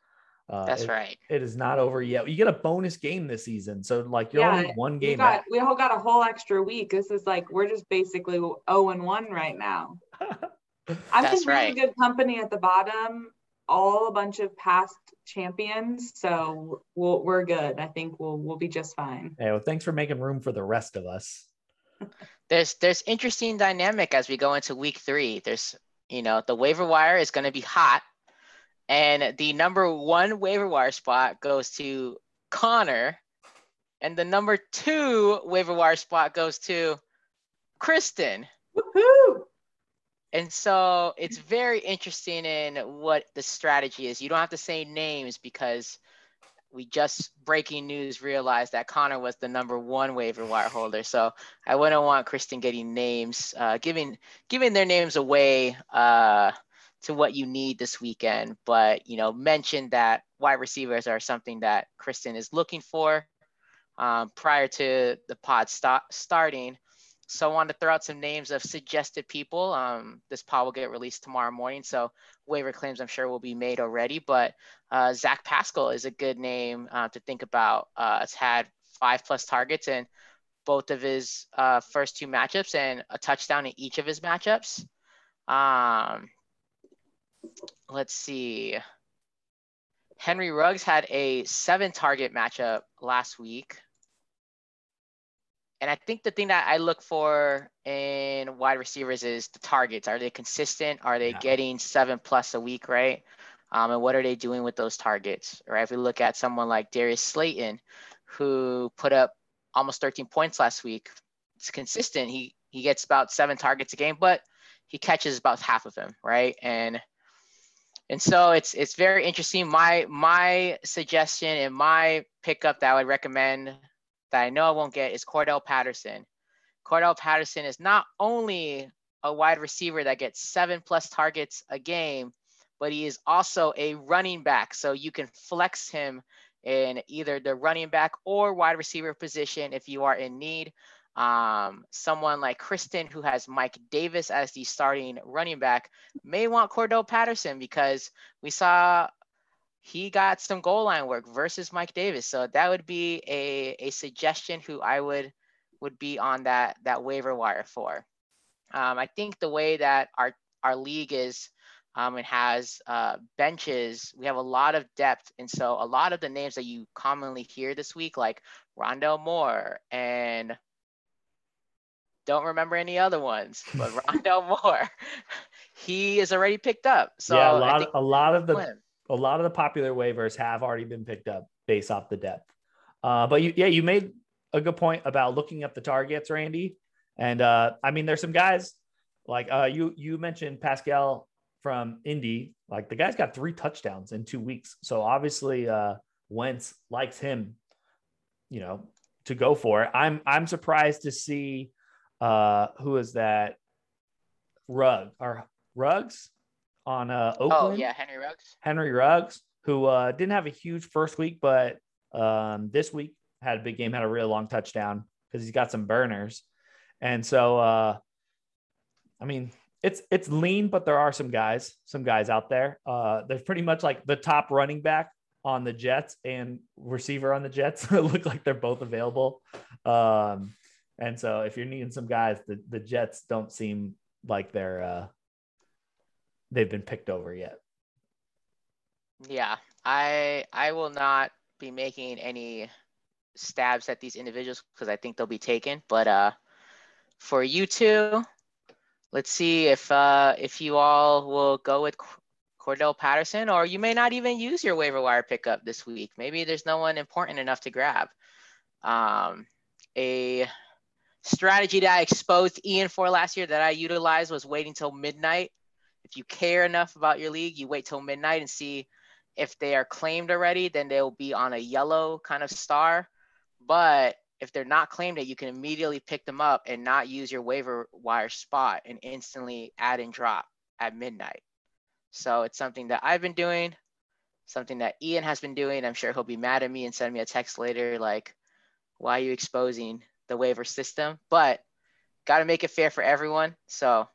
Speaker 3: Uh, That's
Speaker 2: it,
Speaker 3: right.
Speaker 2: It is not over yet. You get a bonus game this season, so like you're yeah, only one game. We,
Speaker 4: got, we all got a whole extra week. This is like we're just basically zero and one right now. I'm That's in really good company at the bottom. All a bunch of past champions, so we'll, we're good. I think we'll we'll be just fine.
Speaker 2: Hey, well, thanks for making room for the rest of us.
Speaker 3: there's there's interesting dynamic as we go into week three. There's you know the waiver wire is going to be hot, and the number one waiver wire spot goes to Connor, and the number two waiver wire spot goes to Kristen.
Speaker 4: Woohoo!
Speaker 3: And so it's very interesting in what the strategy is. You don't have to say names because we just breaking news realized that Connor was the number one waiver wire holder. So I wouldn't want Kristen getting names, uh, giving giving their names away uh, to what you need this weekend. But you know, mention that wide receivers are something that Kristen is looking for um, prior to the pod stop starting. So I wanted to throw out some names of suggested people. Um, this pod will get released tomorrow morning, so waiver claims I'm sure will be made already. But uh, Zach Pascal is a good name uh, to think about. Uh, has had five plus targets in both of his uh, first two matchups and a touchdown in each of his matchups. Um, let's see. Henry Ruggs had a seven target matchup last week. And I think the thing that I look for in wide receivers is the targets. Are they consistent? Are they yeah. getting seven plus a week, right? Um, and what are they doing with those targets, right? If we look at someone like Darius Slayton, who put up almost 13 points last week, it's consistent. He he gets about seven targets a game, but he catches about half of them, right? And and so it's it's very interesting. My my suggestion and my pickup that I would recommend that I know I won't get is Cordarrelle Patterson. Cordarrelle Patterson is not only a wide receiver that gets seven plus targets a game, but he is also a running back. So you can flex him in either the running back or wide receiver position if you are in need. Um, someone like Kristen, who has Mike Davis as the starting running back, may want Cordarrelle Patterson because we saw he got some goal line work versus Mike Davis. So that would be a, a suggestion who I would would be on that that waiver wire for. Um, I think the way that our our league is um, and has uh, benches, we have a lot of depth, and so a lot of the names that you commonly hear this week, like Rondale Moore and don't remember any other ones, but Rondale Moore, he is already picked up. So
Speaker 2: yeah, a lot, a lot of the a lot of the popular waivers have already been picked up based off the depth. Uh, but you, yeah, you made a good point about looking at the targets, Randy. And uh, I mean, there's some guys like uh, you you mentioned Pascal from Indy. Like the guy's got three touchdowns in two weeks, so obviously uh, Wentz likes him. You know, to go for it. I'm I'm surprised to see uh, who is that Rug or Ruggs on uh, oh, Oakland.
Speaker 3: Oh yeah, Henry Ruggs.
Speaker 2: Henry Ruggs, who uh, didn't have a huge first week, but um, this week had a big game, had a real long touchdown because he's got some burners, and so uh, I mean it's it's lean, but there are some guys, some guys out there. Uh, they're pretty much like the top running back on the Jets and receiver on the Jets look like they're both available. Um, and so if you're needing some guys, the, the Jets don't seem like they're uh, they've been picked over yet.
Speaker 3: Yeah, I I will not be making any stabs at these individuals because I think they'll be taken. But uh, for you two, let's see if uh, if you all will go with Cordarrelle Patterson, or you may not even use your waiver wire pickup this week. Maybe there's no one important enough to grab. Um, a strategy that I exposed Ian for last year that I utilized was waiting till midnight if you care enough about your league, you wait till midnight and see if they are claimed already, then they'll be on a yellow kind of star. But if they're not claimed it, you can immediately pick them up and not use your waiver wire spot and instantly add and drop at midnight. So it's something that I've been doing, something that Ian has been doing. I'm sure he'll be mad at me and send me a text later like, why are you exposing the waiver system? But got to make it fair for everyone. So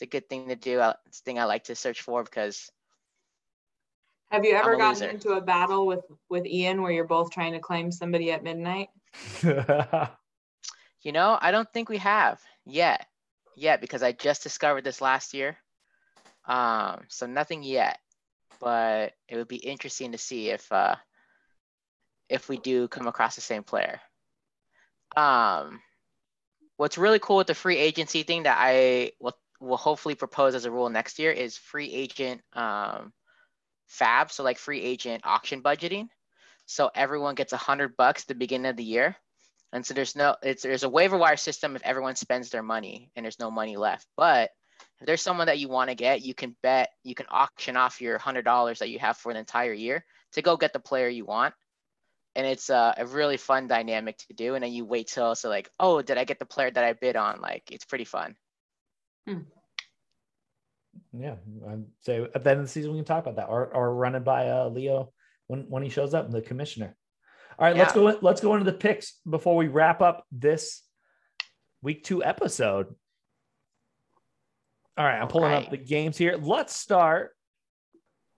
Speaker 3: it's a good thing to do. It's a thing I like to search for because.
Speaker 4: Have you ever gotten loser. into a battle with with Ian where you're both trying to claim somebody at midnight?
Speaker 3: you know, I don't think we have yet, yet because I just discovered this last year. Um, so nothing yet, but it would be interesting to see if uh, if we do come across the same player. Um, what's really cool with the free agency thing that I will will hopefully propose as a rule next year is free agent um, fab. So like free agent auction budgeting. So everyone gets a hundred bucks at the beginning of the year. And so there's no, it's there's a waiver wire system if everyone spends their money and there's no money left. But if there's someone that you want to get, you can bet, you can auction off your hundred dollars that you have for an entire year to go get the player you want. And it's a, a really fun dynamic to do. And then you wait till so like, oh, did I get the player that I bid on? Like it's pretty fun.
Speaker 2: Hmm. Yeah, I'd at the end of the season we can talk about that, or or run it by uh, Leo when when he shows up, the commissioner. All right, yeah. let's go. Let's go into the picks before we wrap up this week two episode. All right, I'm pulling right. up the games here. Let's start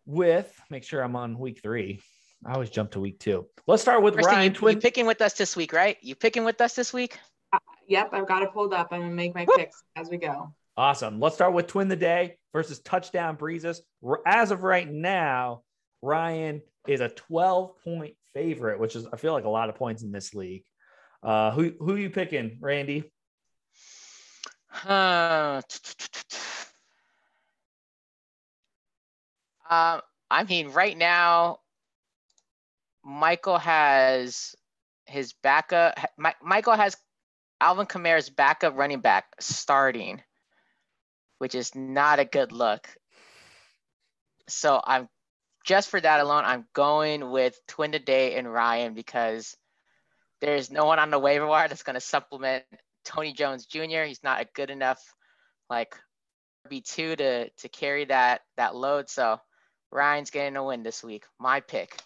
Speaker 2: with make sure I'm on week three. I always jump to week two. Let's start with Kristen, Ryan.
Speaker 3: You, Twin. You picking with us this week, right? You picking with us this week?
Speaker 4: Uh, yep, I've got it pulled up. I'm gonna make my picks as we go.
Speaker 2: Awesome. Let's start with Twin the Day versus Touchdown Breezes. As of right now, Ryan is a 12 point favorite, which is I feel like a lot of points in this league. Uh, who who are you picking, Randy?
Speaker 3: Uh, uh, I mean, right now, Michael has his backup. Michael has Alvin Kamara's backup running back starting which is not a good look. So I'm just for that alone, I'm going with Twin Today and Ryan because there's no one on the waiver wire that's going to supplement Tony Jones Jr. He's not a good enough like RB2 to to carry that that load. So Ryan's getting a win this week. My pick.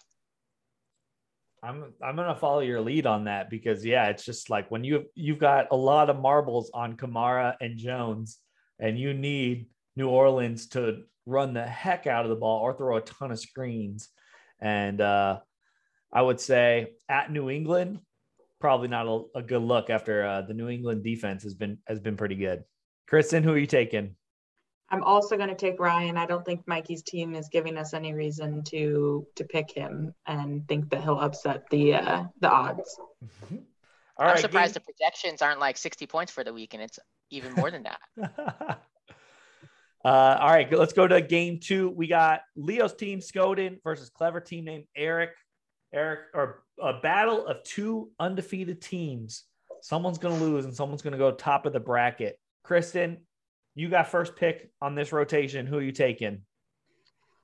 Speaker 2: I'm I'm gonna follow your lead on that because yeah, it's just like when you you've got a lot of marbles on Kamara and Jones, and you need New Orleans to run the heck out of the ball or throw a ton of screens. And uh, I would say at New England, probably not a, a good look after uh, the New England defense has been has been pretty good. Kristen, who are you taking?
Speaker 4: I'm also going to take Ryan. I don't think Mikey's team is giving us any reason to to pick him and think that he'll upset the uh, the odds.
Speaker 3: Mm-hmm. I'm right, surprised the projections aren't like 60 points for the week, and it's even more than that.
Speaker 2: uh, all right, let's go to game two. We got Leo's team, Skoden, versus clever team named Eric. Eric, or a battle of two undefeated teams. Someone's going to lose and someone's going to go top of the bracket. Kristen, you got first pick on this rotation. Who are you taking?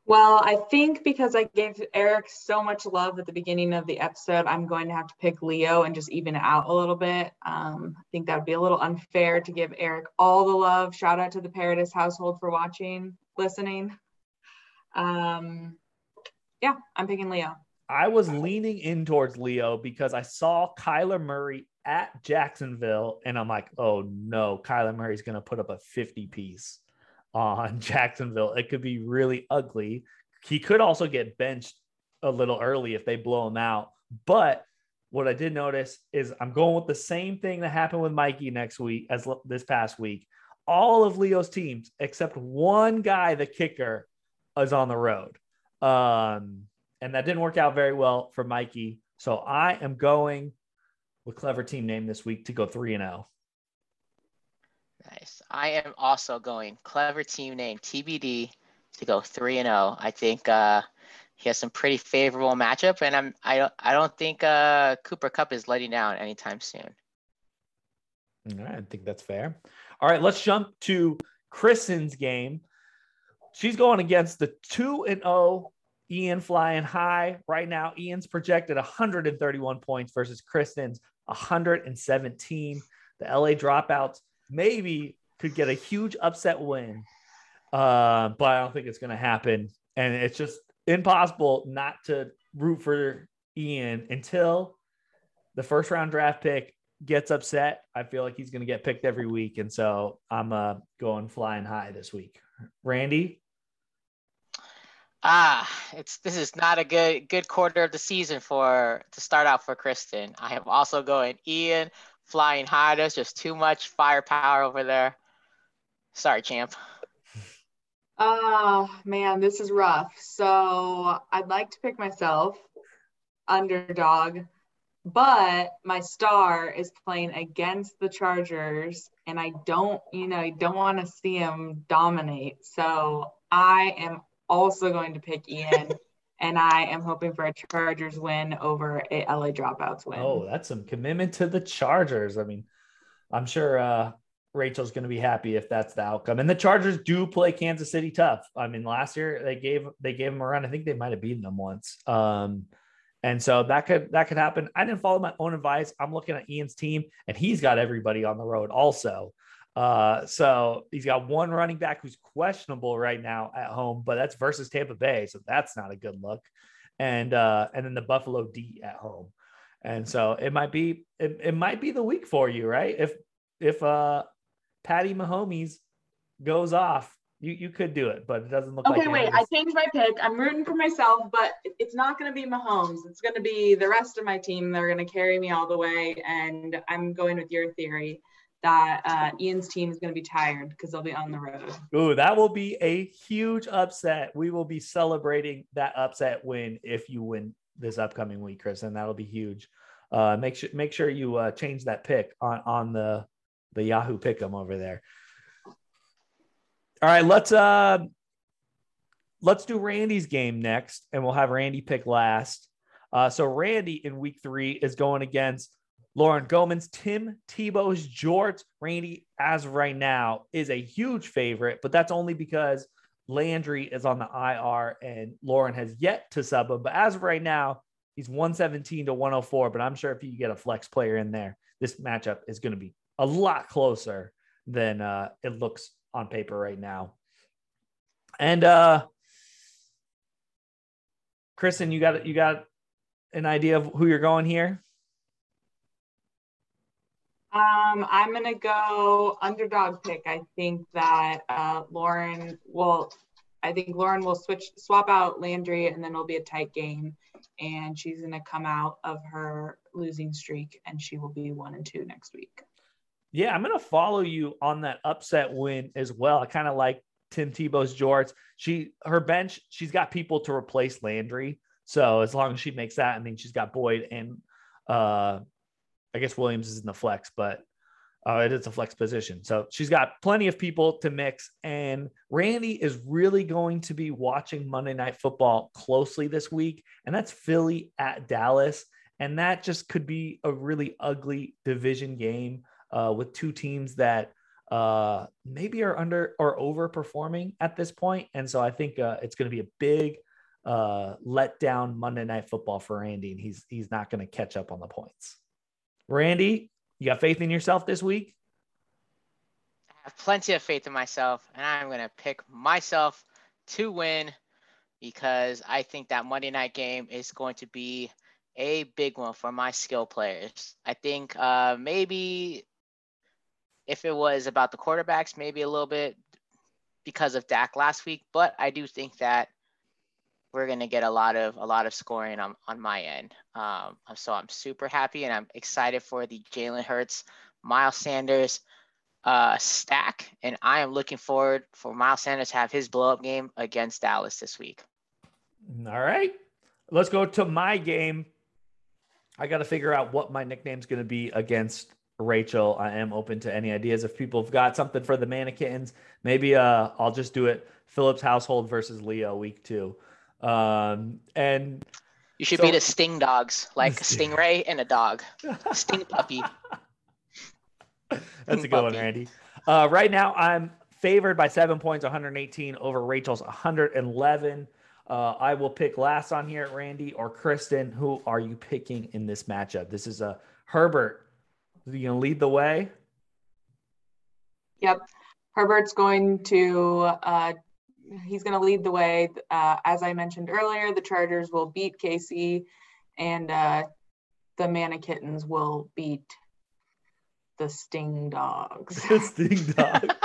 Speaker 4: Well, I think because I gave Eric so much love at the beginning of the episode, I'm going to have to pick Leo and just even it out a little bit. Um, I think that would be a little unfair to give Eric all the love. Shout out to the Paradis household for watching, listening. Um, yeah, I'm picking Leo.
Speaker 2: I was leaning in towards Leo because I saw Kyler Murray at Jacksonville, and I'm like, oh no, Kyler Murray's going to put up a 50 piece on Jacksonville. It could be really ugly. He could also get benched a little early if they blow him out. But what I did notice is I'm going with the same thing that happened with Mikey next week as this past week. All of Leo's teams, except one guy, the kicker, is on the road. Um, and that didn't work out very well for Mikey. So I am going with clever team name this week to go 3 and 0.
Speaker 3: Nice. I am also going clever team name TBD to go three and zero. Oh. I think uh, he has some pretty favorable matchup, and I'm I don't I don't think uh, Cooper Kupp is letting down anytime soon.
Speaker 2: All right, I think that's fair. All right, let's jump to Kristen's game. She's going against the two and zero oh Ian flying high right now. Ian's projected 131 points versus Kristen's 117. The LA dropouts maybe could get a huge upset win. Uh, but I don't think it's going to happen. And it's just impossible not to root for Ian until the first round draft pick gets upset. I feel like he's going to get picked every week. And so I'm uh, going flying high this week. Randy?
Speaker 3: Ah, it's this is not a good good quarter of the season for to start out for Kristen. I am also going Ian flying high. There's just too much firepower over there. Sorry, champ.
Speaker 4: Oh man, this is rough. So I'd like to pick myself underdog. but my star is playing against the Chargers, and I don't, you know, I don't want to see him dominate. So I am also going to pick Ian, and I am hoping for a Chargers win over a LA Dropouts win.
Speaker 2: Oh, that's some commitment to the Chargers. I mean, I'm sure uh, Rachel's going to be happy if that's the outcome. And the Chargers do play Kansas City tough. I mean, last year they gave they gave them a run. I think they might have beaten them once. Um, and so that could that could happen. I didn't follow my own advice. I'm looking at Ian's team, and he's got everybody on the road also. Uh, so he's got one running back who's questionable right now at home, but that's versus Tampa Bay, so that's not a good look. And uh, and then the Buffalo D at home, and so it might be it, it might be the week for you, right? If if uh Patty Mahomes goes off, you you could do it, but it doesn't look
Speaker 4: okay,
Speaker 2: like.
Speaker 4: Okay, wait. I changed my pick. I'm rooting for myself, but it's not going to be Mahomes. It's going to be the rest of my team. They're going to carry me all the way, and I'm going with your theory that uh, Ian's team is going to be tired because they'll be on the road.
Speaker 2: Ooh, that will be a huge upset. We will be celebrating that upset win if you win this upcoming week, Chris, and that'll be huge. Uh, make sure make sure you uh, change that pick on on the the Yahoo Pick'em over there. All right, let's uh let's do Randy's game next, and we'll have Randy pick last. Uh, so Randy in week three is going against Lauren Gomans, Tim Tebow's Jorts. Randy, as of right now, is a huge favorite, but that's only because Landry is on the IR and Lauren has yet to sub him. But as of right now, he's 117 to 104. But I'm sure if you get a flex player in there, this matchup is going to be a lot closer than uh, it looks on paper right now. And uh Kristen, you got you got an idea of who you're going here?
Speaker 4: Um, I'm gonna go underdog pick. I think that uh, Lauren will. I think Lauren will switch, swap out Landry, and then it'll be a tight game. And she's gonna come out of her losing streak, and she will be one and two next week.
Speaker 2: Yeah, I'm going to follow you on that upset win as well. I kind of like Tim Tebow's jorts. She her bench, she's got people to replace Landry. So as long as she makes that, I mean, she's got Boyd and uh, I guess Williams is in the flex, but uh, it is a flex position. So she's got plenty of people to mix. And Randy is really going to be watching Monday Night Football closely this week, and that's Philly at Dallas. And that just could be a really ugly division game uh, with two teams that uh, maybe are under or overperforming at this point. And so I think uh, it's going to be a big uh, let down Monday Night Football for Randy, and he's he's not going to catch up on the points. Randy, you got faith in yourself this week?
Speaker 3: I have plenty of faith in myself, and I'm going to pick myself to win because I think that Monday night game is going to be a big one for my skill players. I think uh, maybe if it was about the quarterbacks, maybe a little bit because of Dak last week, but I do think that we're gonna get a lot of a lot of scoring on, on my end. Um, so I'm super happy and I'm excited for the Jalen Hurts, Miles Sanders uh, stack, and I am looking forward for Miles Sanders to have his blow up game against Dallas this week.
Speaker 2: All right, let's go to my game. I got to figure out what my nickname's going to be against Rachel. I am open to any ideas. If people have got something for the mannequins, maybe uh, I'll just do it. Phillips household versus Leo week two. Um, and
Speaker 3: you should so, be the sting dogs, like a stingray and a dog, sting puppy.
Speaker 2: That's a good one, Randy. Uh, right now, I'm favored by seven points, 118 over Rachel's 111. Uh, I will pick last on here, Randy or Kristen. Who are you picking in this matchup? This is a Herbert is he going to lead the way?
Speaker 4: Yep. Herbert's going to uh, he's going to lead the way. Uh, as I mentioned earlier, the Chargers will beat KC, and uh, the Mannekittens will beat the Sting Dogs.
Speaker 2: the Sting Dogs.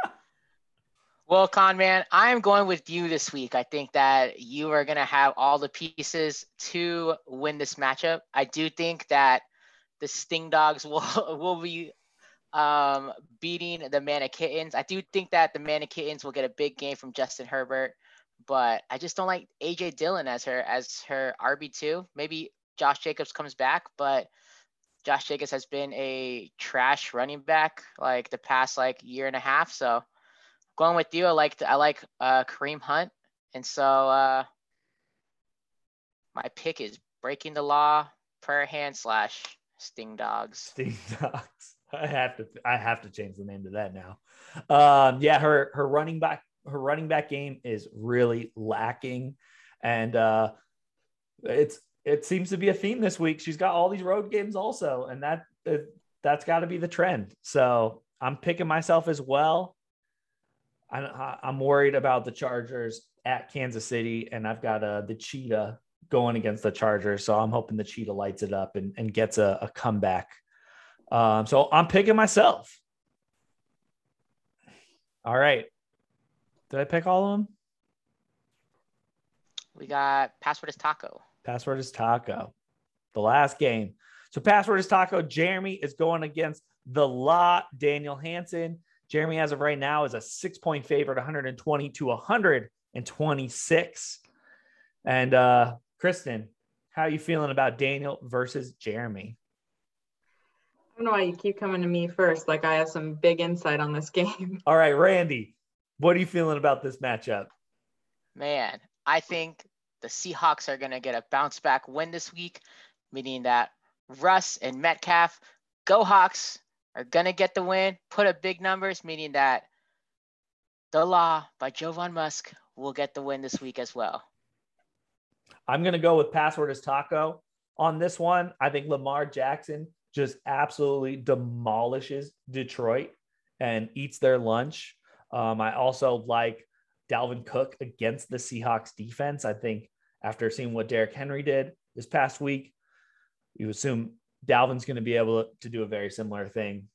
Speaker 3: well, Con Man, I'm going with you this week. I think that you are going to have all the pieces to win this matchup. I do think that the Sting Dogs will will be um, beating the Mannekittens. I do think that the Mannekittens will get a big game from Justin Herbert, but I just don't like AJ Dillon as her as her RB two. Maybe Josh Jacobs comes back, but Josh Jacobs has been a trash running back like the past like year and a half. So going with you, I like I like uh, Kareem Hunt, and so uh, my pick is breaking the law, prayer hand slash sting dogs.
Speaker 2: Sting dogs. I have to I have to change the name to that now. Um, yeah, her her running back her running back game is really lacking, and uh, it's it seems to be a theme this week. She's got all these road games also, and that that's got to be the trend. So I'm picking myself as well. I, I'm worried about the Chargers at Kansas City, and I've got uh, the Cheetah going against the Chargers. So I'm hoping the Cheetah lights it up and, and gets a, a comeback. Um, so I'm picking myself. All right. Did I pick all of them?
Speaker 3: We got password is taco.
Speaker 2: Password is taco. The last game. So password is taco. Jeremy is going against the lot. Daniel Hanson. Jeremy, as of right now, is a six point favorite, 120 to 126. And uh, Kristen, how are you feeling about Daniel versus Jeremy?
Speaker 4: I don't know why you keep coming to me first. Like I have some big insight on this game.
Speaker 2: All right, Randy, what are you feeling about this matchup?
Speaker 3: Man, I think the Seahawks are going to get a bounce back win this week, meaning that Russ and Metcalf, go Hawks, are going to get the win, put up big numbers, meaning that The Law by Jovan Musk will get the win this week as well.
Speaker 2: I'm going to go with password is taco on this one. I think Lamar Jackson just absolutely demolishes Detroit and eats their lunch. Um, I also like Dalvin Cook against the Seahawks defense. I think after seeing what Derrick Henry did this past week, you assume Dalvin's going to be able to do a very similar thing.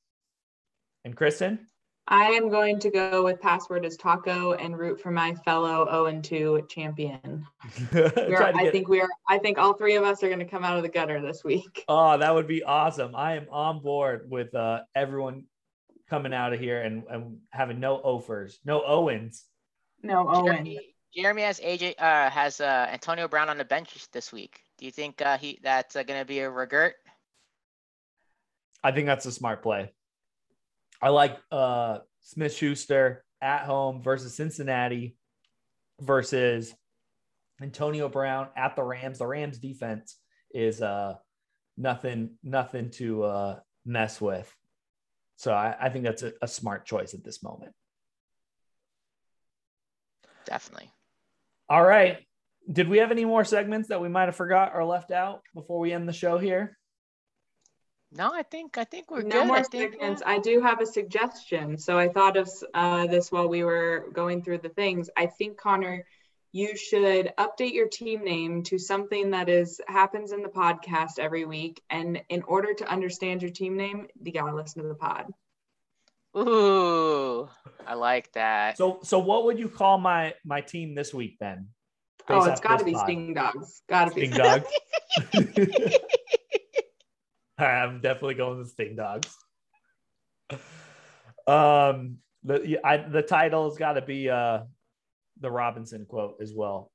Speaker 2: And Kristen?
Speaker 4: I am going to go with password is taco and root for my fellow 0 and 2 champion. I get... think we are I think all three of us are going to come out of the gutter this week.
Speaker 2: Oh, that would be awesome. I am on board with uh, everyone coming out of here and, and having no offers, no Owens.
Speaker 4: No Owens.
Speaker 3: Jeremy, Jeremy has AJ uh, has uh, Antonio Brown on the bench this week. Do you think uh, he that's uh, going to be a regret?
Speaker 2: I think that's a smart play. I like uh, Smith Schuster at home versus Cincinnati versus Antonio Brown at the Rams. The Rams defense is uh, nothing nothing to uh, mess with. So I, I think that's a, a smart choice at this moment.
Speaker 3: Definitely.
Speaker 2: All right. Did we have any more segments that we might have forgot or left out before we end the show here?
Speaker 3: No, I think I think we're
Speaker 4: no
Speaker 3: good.
Speaker 4: more
Speaker 3: I think,
Speaker 4: segments. I do have a suggestion. So I thought of uh, this while we were going through the things. I think Connor, you should update your team name to something that is happens in the podcast every week. And in order to understand your team name, you gotta listen to the pod.
Speaker 3: Ooh, I like that.
Speaker 2: So, so what would you call my my team this week then?
Speaker 4: Oh, it's got to be pod? Sting Dogs. Got to
Speaker 2: be Sting Dogs. I'm definitely going with Sting Dogs. Um, the I, the title's got to be uh the Robinson quote as well.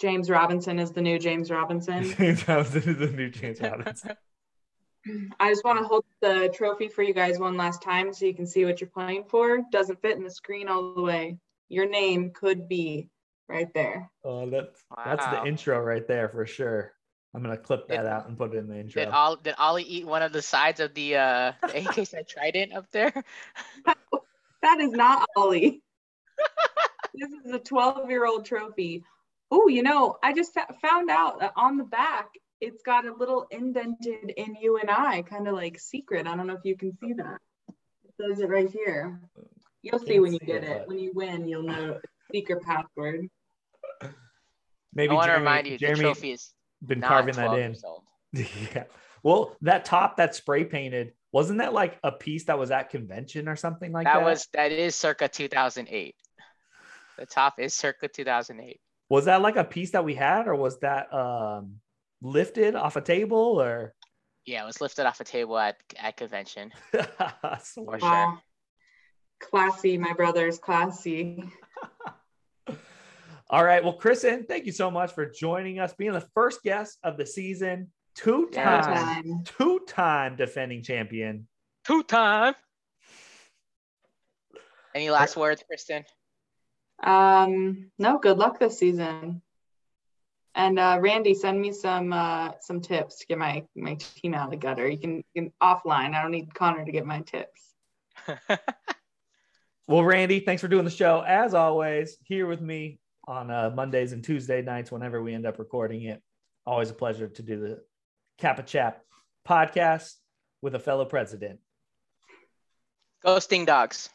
Speaker 4: James Robinson is the new James Robinson.
Speaker 2: James Robinson is the new James Robinson.
Speaker 4: I just want to hold the trophy for you guys one last time so you can see what you're playing for. Doesn't fit in the screen all the way. Your name could be right there.
Speaker 2: Oh, that's wow. that's the intro right there for sure. I'm gonna clip that did, out and put it in the intro.
Speaker 3: Did Ollie, did Ollie eat one of the sides of the uh the AK trident up there?
Speaker 4: that is not Ollie. this is a 12 year old trophy. Oh, you know, I just found out that on the back it's got a little indented in you and I, kind of like secret. I don't know if you can see that. It says it right here. You'll see when you get it. When you win, you'll know secret password.
Speaker 3: Maybe I want to remind you, Jeremy the trophy is
Speaker 2: been carving that in. yeah. Well, that top that spray painted wasn't that like a piece that was at convention or something like that?
Speaker 3: That was that is circa 2008. The top is circa 2008.
Speaker 2: Was that like a piece that we had, or was that um lifted off a table or
Speaker 3: yeah it was lifted off a table at at convention
Speaker 4: for wow. sure classy my brother's classy
Speaker 2: All right. Well, Kristen, thank you so much for joining us, being the first guest of the season, two time,
Speaker 4: Time.
Speaker 2: two time defending champion.
Speaker 3: Two time. Any last words, Kristen?
Speaker 4: Um, no, good luck this season. And uh, Randy, send me some uh, some tips to get my my team out of the gutter. You can, you can offline. I don't need Connor to get my tips.
Speaker 2: Well, Randy, thanks for doing the show. As always, here with me on uh, Mondays and Tuesday nights, whenever we end up recording it. Always a pleasure to do the Kappa Chap podcast with a fellow president.
Speaker 3: Ghosting dogs.